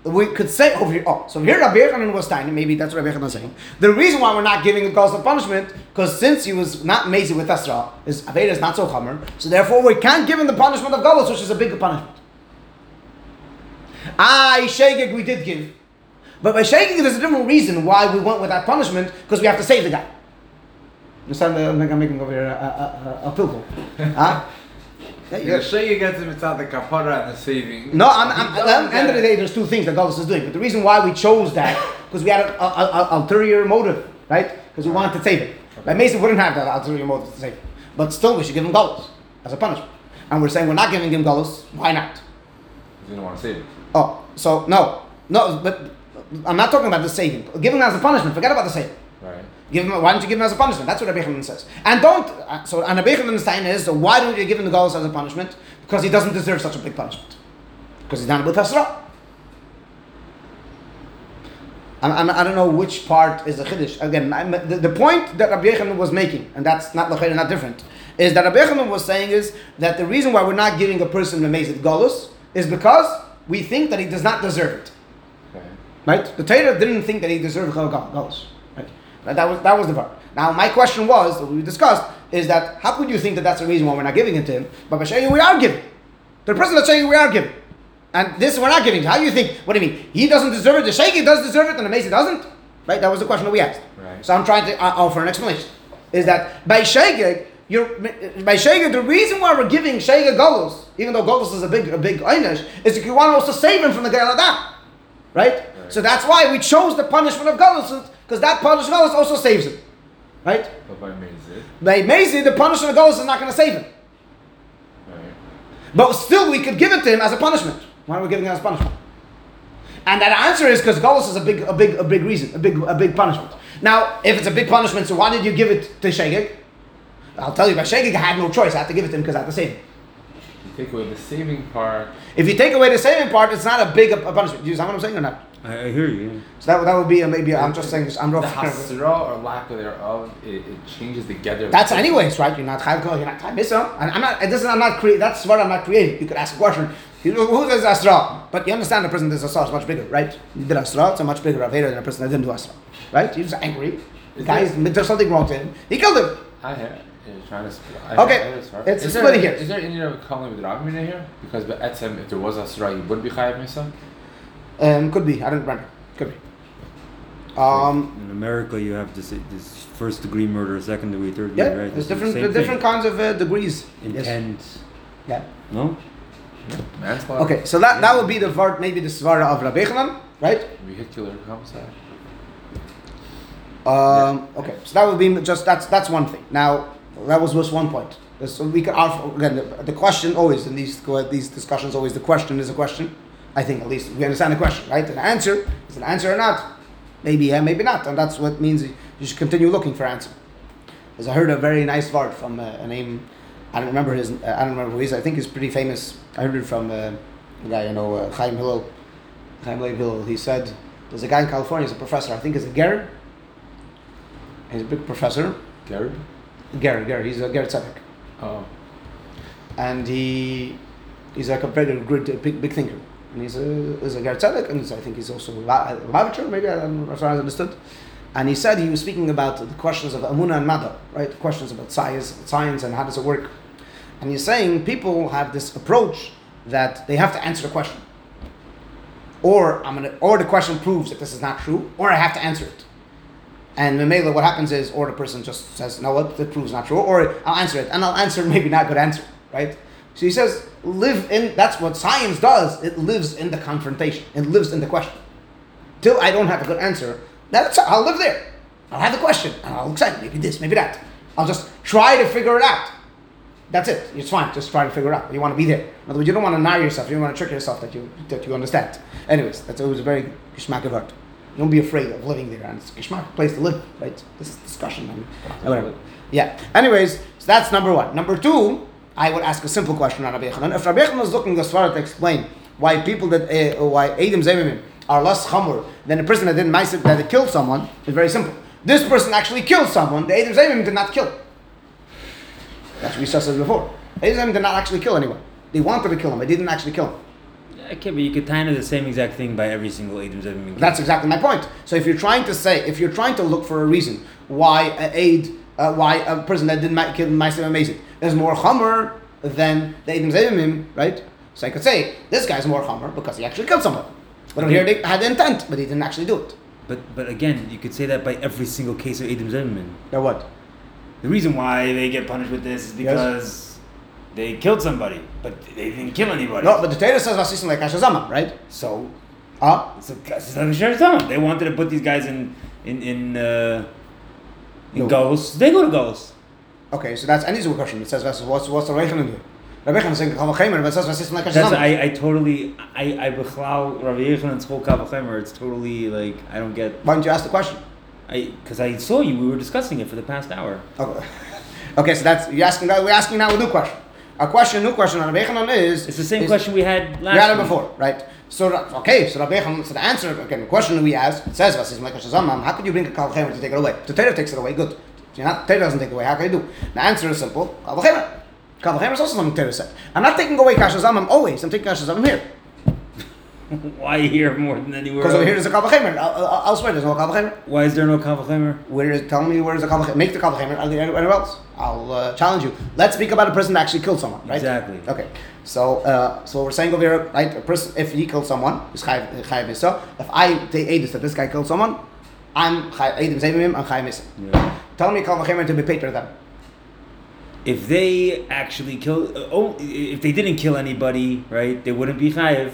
we could say over here. Oh, so here Rabbi Yechanan was tiny. Maybe that's what Rabbi Yechanan was saying. The reason why we're not giving the cause of punishment because since he was not mezi with Esra, his aveda is not so chamer. So therefore, we can't give him the punishment of galus, which is a bigger punishment. Ah, shegeg we did give, but by shegeg there's a different reason why we went with that punishment because we have to save the guy. You understand? I think I'm making over here a, a, a, a pilgul. huh? Yeah, you sure you get to mitzvah the kapara and the saving. No, I'm, I'm, at the end of the day, there's two things that Galus is doing. But the reason why we chose that, because we had an ulterior motive, right? Because we wanted to save it. But Mason wouldn't have that ulterior motive to save it. But still, we should give him Galus as a punishment. And we're saying we're not giving him Galus. Why not? Because you don't want to save it. Oh, so no. No, but I'm not talking about the saving. Giving him as a punishment. Forget about the saving. Right. Give him, why don't you give him as a punishment? That's what Rabbi Yechanan says. And don't, uh, so, and Rabbi Yechanan's time is, so why don't you give him the Galus as a punishment? Because he doesn't deserve such a big punishment. Because he's done it with Hasra. I'm, I'm, don't know which part is the Chiddush. Again, the, the point that Rabbi Yechanan was making, and that's not Lachayr, not different, is that Rabbi Yechanan was saying is that the reason why we're not giving a person the Mezid Galus is because we think that he does not deserve it. Okay. Right? The Torah didn't think that he deserved Galus. Right? That that was that was the part. Now my question was we discussed is that how could you think that that's the reason why we're not giving it to him? But by saying we are giving. The person that's saying we are giving. And this we're not giving. How do you think? What do you mean? He doesn't deserve it. The Shaykh does deserve it, and the Mason doesn't. Right? That was the question that we asked. Right. So I'm trying to uh, offer an explanation. Is that by Shaykh, you're by Shaykh, the reason why we're giving Shaykh Golos, even though Golos is a big a big einish, is if you want to also save him from the Geil Adam. Right? Right. So that's why we chose the punishment of Golos, because that punishment of Golos also saves him. Right? But by Mezid. By Mezi, the punishment of Golos is not going to save him. Right. But still, we could give it to him as a punishment. Why are we giving it as punishment? And that answer is because Golos is a big, a big, a big reason, a big, a big punishment. Now, if it's a big punishment, so why did you give it to Shegeg? I'll tell you, by Shegeg, I had no choice. I had to give it to him because I had to save him. You take away the saving part. If you take away the saving part, it's not a big a, a punishment. Do you understand what I'm saying or not? I, I hear you. So that, that would be a, maybe. I'm just saying. I'm The rough. hasra or lack thereof, it, it changes the gather. That's anyways, right? You're not chayv kol, you're not chayv mitzvah. And I'm not. This is I'm not create. That's what I'm not creating. You could ask a question. You know, who does asra? But you understand the person that does asra is much bigger, right? You did asra. It's a much bigger avera than a person that didn't do asra, right? You're angry. The Is guy there- there's something wrong to him. He killed him. I hear. You're trying to. Split. Okay, I hear it's is a there, splitting hairs. Is there any of calling with Ravmina here? Because but etzem, if there was a surah, you would be chayav misa. Um, could be. I don't remember. Could be. Um, In America, you have this this first degree murder, second degree, third yeah, degree, right? there's It's the different same different thing. kinds of uh, degrees. Yes. intent. Yeah. No. Manslaughter. Okay, so that that would be the vart, maybe the svara of Rabbi Yechanan, right? Vehicular homicide. Um, okay, so that would be just that's that's one thing. Now that was just one point. So we can ask again the, the question always in these these discussions always the question is a question. I think at least we understand the question, right? An answer is an answer or not. Maybe yeah, maybe not, and that's what means you should continue looking for answer. As I heard a very nice word from uh, a name, I don't remember his, uh, I don't remember who he is. I think he's pretty famous. I heard it from uh, a guy you know, uh, Chaim Hillel. Chaim Leib Hillel. He said there's a guy in California. He's a professor. I think he's a Ger. He's a big professor. Garib. Ger, Ger. He's a Ger Tzedek. Oh. and he he's like a very good big big thinker and he's a he's a Tzedek and I think he's also a Lavacher maybe I don't know if I understood and he said he was speaking about the questions of Amuna and Mada, right? The questions about science, science and how does it work. And he's saying people have this approach that they have to answer the question. Or I'm gonna or the question proves that this is not true, or I have to answer it. And Mamela, what happens is, or the person just says, no, what that proves not true, or I'll answer it, and I'll answer maybe not a good answer, right? So he says, live in that's what science does. It lives in the confrontation. It lives in the question. Till I don't have a good answer, that's I'll live there. I'll have the question, I'll excite maybe this, maybe that. I'll just try to figure it out. That's it. It's fine. Just try to figure it out. You want to be there. In other words, you don't want to narrow yourself. You don't want to trick yourself that you that you understand. Anyways, that's always a very geschmack of art. Don't be afraid of living there, and it's a geschmack place to live, right? This is discussion and whatever. Yeah. Anyways, so that's number one. Number two, I would ask a simple question on Rabbi Yechanan. If Rabbi Yechanan is looking as far to explain why people that uh, why Adam Zemimim are less chamur than a person that didn't ma'aseh that they killed someone, it's very simple. This person actually killed someone. The Adam Zemimim did not kill. That's what we said before. Adam did not actually kill anyone. They wanted to kill him, but they didn't actually kill him. Okay, but you could tie into the same exact thing by every single Adam Zevim. That's exactly my point. So if you're trying to say, if you're trying to look for a reason why an aid, uh, why a person that didn't ma- kill Ma'aseh Amazing is more Chomer than the Adam Zevimim, right? So I could say, this guy's more Chomer because he actually killed someone. But over here they had the intent, but he didn't actually do it. But but again, you could say that by every single case of Adam Zevim. Now what? The reason why they get punished with this is because they killed somebody, but they didn't kill anybody. No, but the Torah says Vasisim like Hashazama, right? So, Ah, so they wanted to put these guys in in in uh, in No. Gauls. They go to Gauls. okay, so that's any Zul question. It says Vasis, what's what's the in here? Rabbi Yechanan is saying Chemer, but it says Vasisim like That's Hashazama. I, I totally I I bechlau Rav Yechanan's whole Kavachemer. It's totally like I don't get Why don't you ask the question? I because I saw you. We were discussing it for the past hour. Okay. Okay, so that's you're asking. That we're asking now a new question. A question, new question on Rabbi Yechanan is. It's the same is- question we had last. We had it before, right? So okay, so Rabbi so the answer again, the question we asked it says Vasis Melech Shazamam. How could you bring a kal v'chemer to take it away? The Torah takes it away. Good. So you're not Torah doesn't take it away. How can you do? The answer is simple. Kal v'chemer. Kal v'chemer is also something Torah said. I'm not taking away Kashazamam always. I'm taking Kashazamam here Why here more than anywhere? because over here there's a kal v'chemer. El- el- Elsewhere there's no kal v'chemer. Why is there no Kavachemer? Where is tell me where is the kal v'chemer? Make the kal v'chemer anywhere else. I'll uh, challenge you. Let's speak about a person that actually killed someone, right? Exactly. Okay. So, uh, so we're saying over here, right? A person, if he killed someone, is chayiv chayiv misa. If I take edus that this guy killed someone, I'm edim zevimim. I'm chayiv misa. Yeah. Tell me v'chemer to be paid for them. If they actually killed, uh, oh, if they didn't kill anybody, right? They wouldn't be chayiv.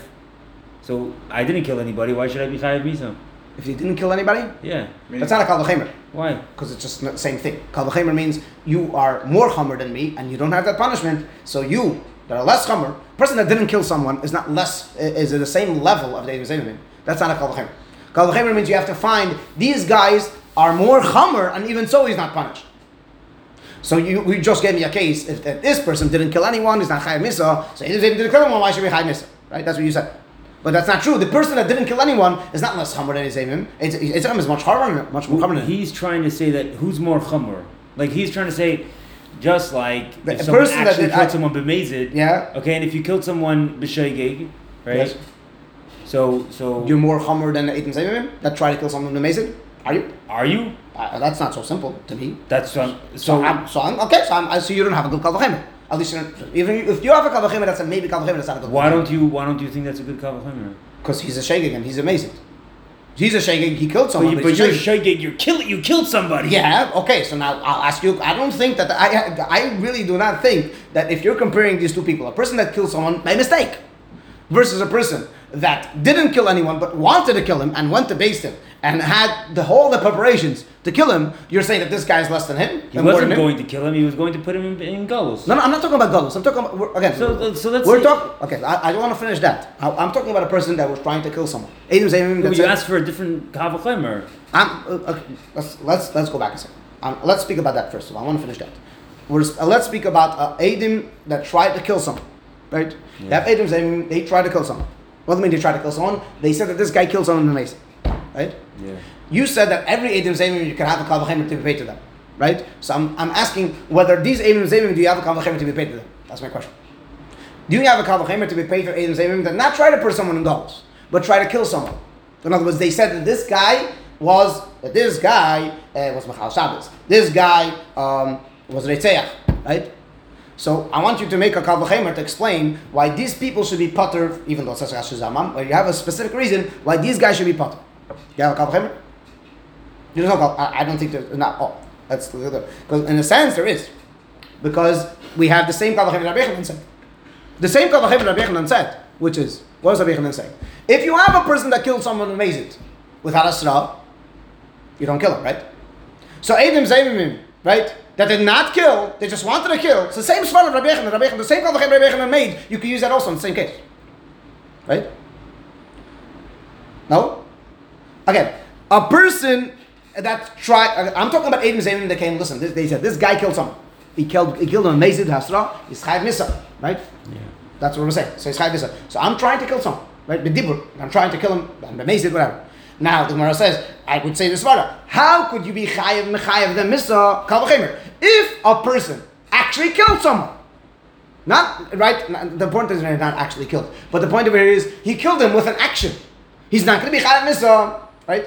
So I didn't kill anybody. Why should I be chayiv misa? If he didn't kill anybody, Yeah. that's not a kal v'chemer Why? because it's just the same thing. Kal v'chemer means you are more chamer than me, and you don't have that punishment. So you that are less chamer, person that didn't kill someone is not less is at the same level of the edim. That's not a kal v'chemer. Kal v'chemer means you have to find these guys are more chamer, and even so he's not punished. So you, you just gave me a case if that this person didn't kill anyone, he's not chayav misa. So he didn't kill anyone, why should we chayav misa? Right? That's what you said. But that's not true. The person that didn't kill anyone is not less chamer than It's it's is much harder, much more chamer than. He's trying to say that who's more chumr? Like he's trying to say, just like The if someone person that actually did killed act- someone b'mezid. Yeah. Okay, and if you killed someone b'shaygig, right? Yes. So so You're more chamer than the Zayimim that try to kill someone amazing. Are you? are you? Uh, that's not so simple to me. That's um, So, so. I'm, so I'm, okay. So I'm, I see you don't have a good kavachemer. At least even if you have a kavachemer, that's a maybe kavachemer. That's not a good. why don't you why don't you think that's a good kavachemer? Because he's a shagig and he's amazing. He's a shagig. He killed someone. but but you're a shaygig. You kill you killed somebody. Yeah. Okay. So now I'll ask you. I don't think that I. I really do not think that if you're comparing these two people, a person that killed someone by mistake, versus a person that didn't kill anyone but wanted to kill him and went to base him and had the whole the preparations to kill him, you're saying that this guy is less than him. He wasn't him? going to kill him. He was going to put him in, in. No, no, I'm not talking about Galus. I'm talking about again. So- so let's we're talking. Okay, I, I don't want to finish that. I, I'm talking about a person that was trying to kill someone. Adam Zayim. That's you asked for a different kavachemer. I'm, uh, okay, let's, let's, let's go back a second. Um, let's speak about that first of all. I want to finish that. We're, uh, let's speak about uh, Adim that tried to kill someone, right? That Adim Zayim, they tried to kill someone. What do you mean they tried to kill someone? They said that this guy killed someone in the Mason, right? Yeah. You said that every Adim Zayim you can have a Kavachemer to be paid to them, right? So I'm, I'm asking whether these Adim Zayim do you have a Kavachemer to be paid to them? That's my question. Do you have a Kavachemer to be paid for Adim Zayim that not try to put someone in goals, but try to kill someone? In other words, they said that this guy was that this guy uh, was Machal Shabbos. This guy um, was Reitzeach, right? So I want you to make a Kal V'chemer to explain why these people should be putter, even though it says Rashi Zamam, but you have a specific reason why these guys should be putter. You have a Kal, I, don't think there's not. Oh, that's the other. because in a sense there is, because we have the same Kal V'chemer Rabbi Yechanan said. The same Kal V'chemer Rabbi Yechanan said, which is what does Rabbi Yechanan say? If you have a person that killed someone amazing without a sra, you don't kill him, right? So Adam Zayimim, right? That did not kill, they just wanted to kill. It's the same Svar of Rabbi Yechanan, the same Kal V'chemer Rabbi Yechanan made. You can use that also in the same case, right? No. Again, a person that tried. I'm talking about Adam Zayimim that came. Listen, they said this guy killed someone. He killed. He killed an amazing hasra. He's chayv misa, right? Yeah. That's what we're saying. So he's chayv misa. So I'm trying to kill someone, right? B'dibur. I'm trying to kill him. I'm amazed, whatever. Now the Gemara says, I would say this Svara. How could you be chayiv mechayiv the misa kalvachemer if a person actually killed someone? Not right. The point is not actually killed, but the point of it is he killed him with an action. He's not going to be chayiv misa, right?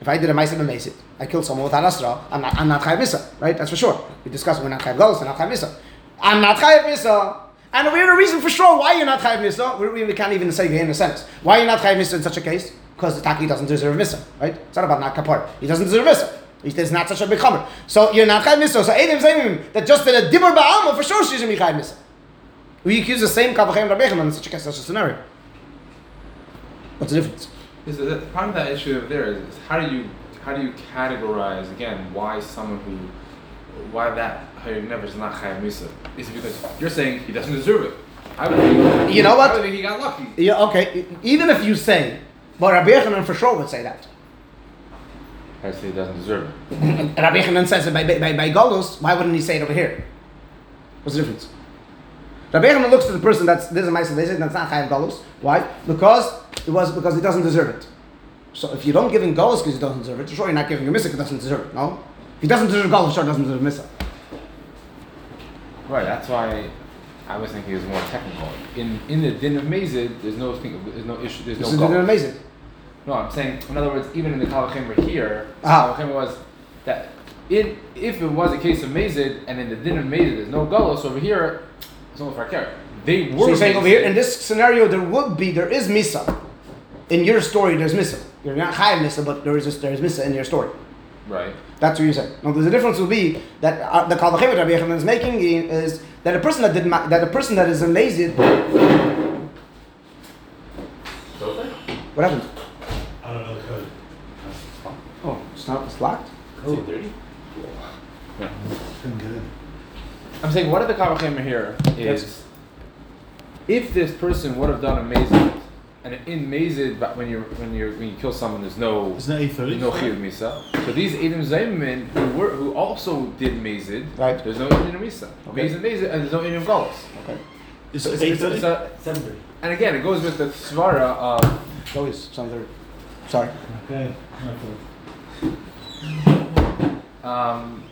If I did a ma'aser b'meisit, I killed someone with asra, I'm not, I'm not chayiv misa, right? That's for sure. We discussed we're not chayiv golos, we're not chayiv misa. I'm not chayiv misa. And we have a reason for sure why you're not chayiv misa. We, we can't even say in a sentence. Why you're not chayiv misa in such a case? Because the taki doesn't deserve misa, right? It's not about not kapar. He doesn't deserve misa. He's not such a big chamer. So you're not chayiv misa. So Adam saying that just did a dibur ba'alma, for sure she's going to be chayiv misa. We accuse the same kavachem rabbeichem in such a case, such a scenario. What's the difference? Is that the part of that issue over there is, is how do you how do you categorize again why someone who why that Hayir never is not Chayav Misa? Is it because you're saying he doesn't deserve it? I would think, You know what? I would think he got lucky. Yeah, okay. Even if you say, but Rabbi Yechanan for sure would say that. I say he doesn't deserve it. Rabbi Yechanan says it by, by, by, by Golos, why wouldn't he say it over here? What's the difference? Rabbi Yechanan looks to the person that's this is my salvation, that's not Chayav Golos. Why? Because it was because he doesn't deserve it. So if you don't give him Golos because he doesn't deserve it, sure you're not giving him Misa because he doesn't deserve it. No? If he doesn't deserve Golos, sure he doesn't deserve Misa. Right. That's why I was thinking it was more technical. In in the din of Mazid, there's no thing, there's no issue, there's no. This is goal. amazing. No, I'm saying, in other words, even in the Kalachimra here, Ah. Kalachimra was that in, if it was a case of Mazid and in the din of Mazid there's no Galos over here, it's only for care. They were. So you're saying over here, in this scenario, there would be, there is Misa. In your story, there's Misa. You're not Chayav Misa, but there is, just, there is Misa in your story. Right. That's what you're saying. Now, there's a difference will be that uh, the Kalvachim Rabbi Yechanan is making is that a person that did ma- that a person that is amazing. What happened? I don't know the code. Oh, it's not. It's locked. Code. Been good. I'm saying, what are the Kalachimra here is Yes. if this person would have done a Mazid, and in Mazid, but when you're when you're when you kill someone, there's no Isn't that eight thirty? There's no chiyuv misa. So these Edom Zayman who were who also did mazid, Right. There's no Edom misa. Okay. Mazid mazid and there's no Edom galus. Okay. Is So it's, eight it's, it's a, Seven thirty. and again, it goes with the svara of Always something. Sorry. Okay. um,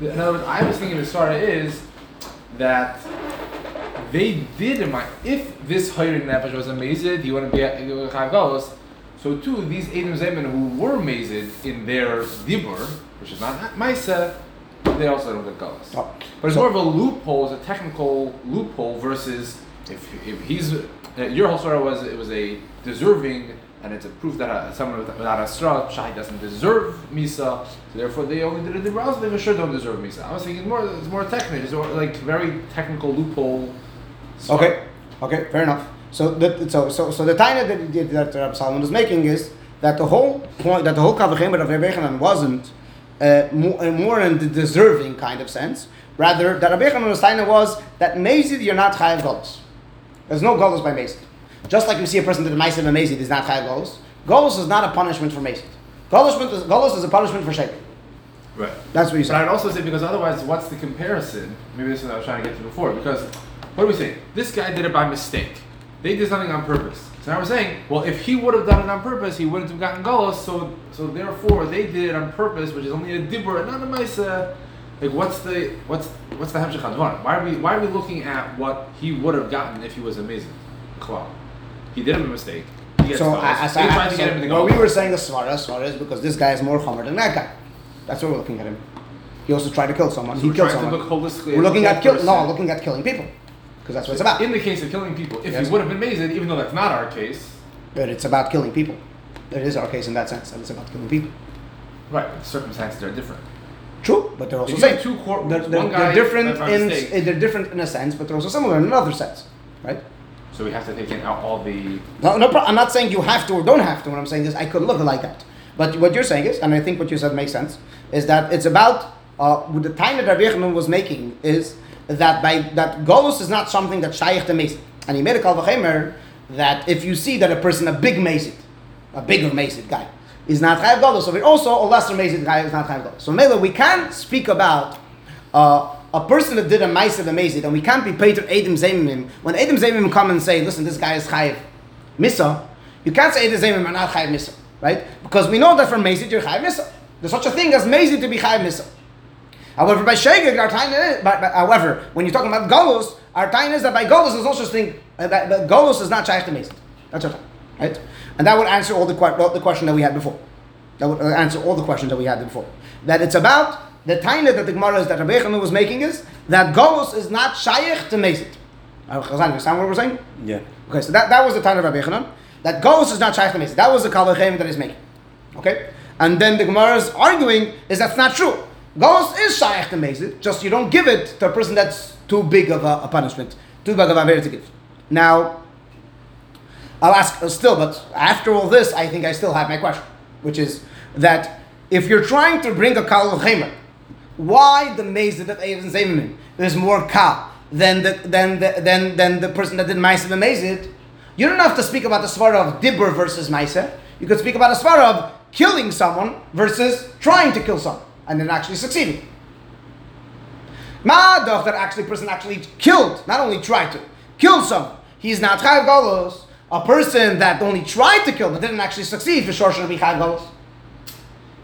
in other words, I was thinking the svara is that they did in my if this Hayrin Nefesh was a mazid, he wouldn't be a- would. So too, these Edom Zeman who were mazid in their dibur, which is not Maisa, they also don't get galus. Oh. But it's So- more of a loophole, it's a technical loophole versus if, if he's uh, your whole story was it was a deserving and it's a proof that uh, someone with- without a straw shai doesn't deserve misa, so therefore they only did it in Brazil, they sure don't deserve misa. I was thinking more it's more technical, it's more like very technical loophole. Okay. Okay. Fair enough. So the so so so the tiny that that, Rabbi Solomon is making is that the whole point that the whole Kavachim of Rabbi wasn't uh, more, uh, more in the deserving kind of sense. Rather, that Rabbi Yechanan's taina was that mazid you're not chayav golos. There's no golos by mazid. Just like you see a person that ma'aser and mazid is not chayav golos. Golos is not a punishment for mazid. Golos is, golos is a punishment for shayk. Right. That's what you But. I'd also say because otherwise, what's the comparison? Maybe this is what I was trying to get to before. Because what do we say? This guy did it by mistake. They did something on purpose. So now we're saying, well, if he would have done it on purpose, he wouldn't have gotten golos. So, so therefore, they did it on purpose, which is only a dibur, not a ma'isa. Uh, like, what's the what's what's the hemshech? Why are we why are we looking at what he would have gotten if he was amazing? Klal. He did it a mistake. So. I, as I, tried to get him in so the what we were saying the Svara is because this guy is more Chomer than that guy. That's what we're looking at him. He also tried to kill someone. So he we're killed someone. look. We're looking at the kill. No, looking at killing people, because that's what it's about. In the case of killing people, if Yes. he would have been mazed, even though that's not our case, But it's about killing people. It is our case in that sense, and it's about killing people. right? but Circumstances are different. True, but they're also same. two courtrooms, They're, they're, they're different in mistake. eh, they're different in a sense, but they're also similar in another sense, right? So we have to take in out all the. No, no, pro- I'm not saying you have to or don't have to. What I'm saying is I could look like that. But what you're saying is, and I think what you said makes sense, is that it's about uh, the time that Rabbi Yochanan was making is that by that golus is not something that shaykh to mesit. And he made a kalvachemer that if you see that a person, a big mesit, a bigger mesit guy, is not chayav golus, so also a lesser mesit guy is not chayav golus. So Mela, we can speak about uh, a person that did a ma'aser amazing, and we can't be paid to Adam Zemim. When Adam Zemim come and say, listen, this guy is chayiv misa, you can't say Adam Zemim are not chayiv misa, right? Because we know that from Mazid you're chayiv misa. There's such a thing as Mazid to be chayiv misa. However, by Shegeg, our time is, but, but, however, when you're talking about Golos, our time is that by Golos is also thing, uh, that, that Golos is not shaykh to Mazid. That's our time, right? And that would answer all the, all the question that we had before. That would uh, answer all the questions that we had before. That it's about the taina that the Gemara is that Rabbi Yochanan was making is that Golos is not shaykh to Mazid. Uh, Chazan, you understand what we're saying? Yeah. Okay, so that, that was the time of Rabbi Yochanan. That Golos is not shaykh to Mazid. That was the Kalvachem that he's making. Okay? And then the Gemara's arguing is that's not true. Golos is shaykh to Mazid, just you don't give it to a person that's too big of a, a punishment, too big of a very to give. Now, I'll ask uh, still, but after all this, I think I still have my question, which is that if you're trying to bring a Kal Chemer, why the Mazid of Eiv and Zaymin is more Kal than the, than, the, than, than the person that did Ma'aseh and Mazid? You don't have to speak about the svara of Dibber versus Ma'aseh. You could speak about a svara of killing someone versus trying to kill someone and then actually succeeding. Ma'adach, that actually person actually killed, not only tried to, kill someone. He's not Chayav Golos. A person that only tried to kill but didn't actually succeed, for sure should be Chayav Golos.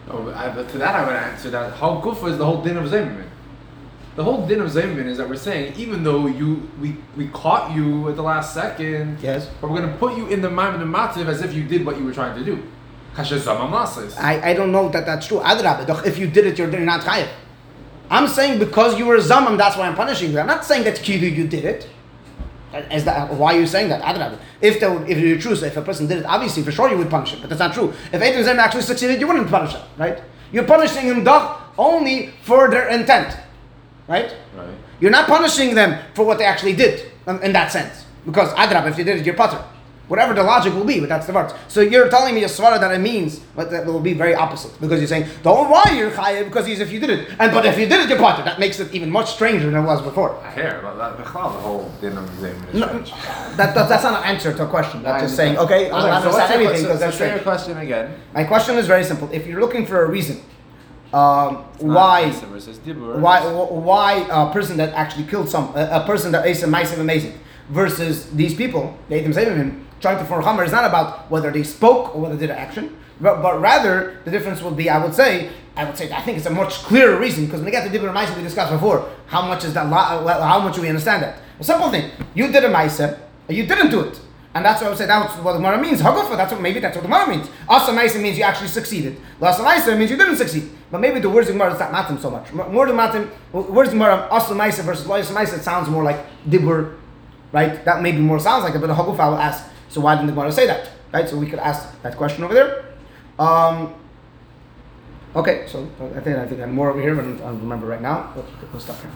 Oh, I, but to that I would answer that how gufa is the whole din of zaymin. The whole din of zaymin is that we're saying even though you we we caught you at the last second, Yes. but we're gonna put you in the mind of the mativ as if you did what you were trying to do. Kasha zama masis. I, I don't know that that's true. If you did it, you're you're not Chayav. I'm saying because you were a Zamam, that's why I'm punishing you. I'm not saying that Kidu, you did it. Is that why are you saying that? Adrabah. If there, if you're true, so if a person did it, obviously for sure you would punish him, but that's not true. If Eidim Zem actually succeeded, you wouldn't punish him, right? You're punishing him doch only for their intent, right? Right. You're not punishing them for what they actually did um, in that sense. Because Adrab, if you did it, you're putter. Whatever the logic will be, but that's the words. So you're telling me a svara that it means, but that will be very opposite. Because you're saying, don't why you're chayiv, because he's if you did it. And but if you did it, you're putter. That makes it even much stranger than it was before. I hear, but that, the whole din of zaymin is No, strange. that, that, that's not an answer to a question. That's just saying, okay, I'll Okay, not so what's understand your- anything because so that's say your strange. question again. My question is very simple. If you're looking for a reason, um, why Ma'aseh versus dibur. why why a person that actually killed some a, a person that is a ma'asev amazing versus these people they themselves him trying to form hammer is not about whether they spoke or whether they did an action but, but rather the difference would be I would say I would say I think it's a much clearer reason because when we get to dibur ma'asev we discussed before how much is that how much do we understand that a simple thing you did a ma'asev you didn't do it and that's what I would say. That's what the Gemara means. Hagufa. That's what maybe that's what the Gemara means. Asa Maisa means you actually succeeded. Lasa Maisa means you didn't succeed. But maybe the words of Gemara is not matim so much. More than matim, words of Gemara Asa Maisa versus Lasa Maisa. It sounds more like dibur, right? That maybe more sounds like it. But the Hagufa will ask. So why didn't the Gemara say that? Right. So we could ask that question over there. Um, okay. So I think I think I'm more over here, but I don't remember right now. We'll stop here.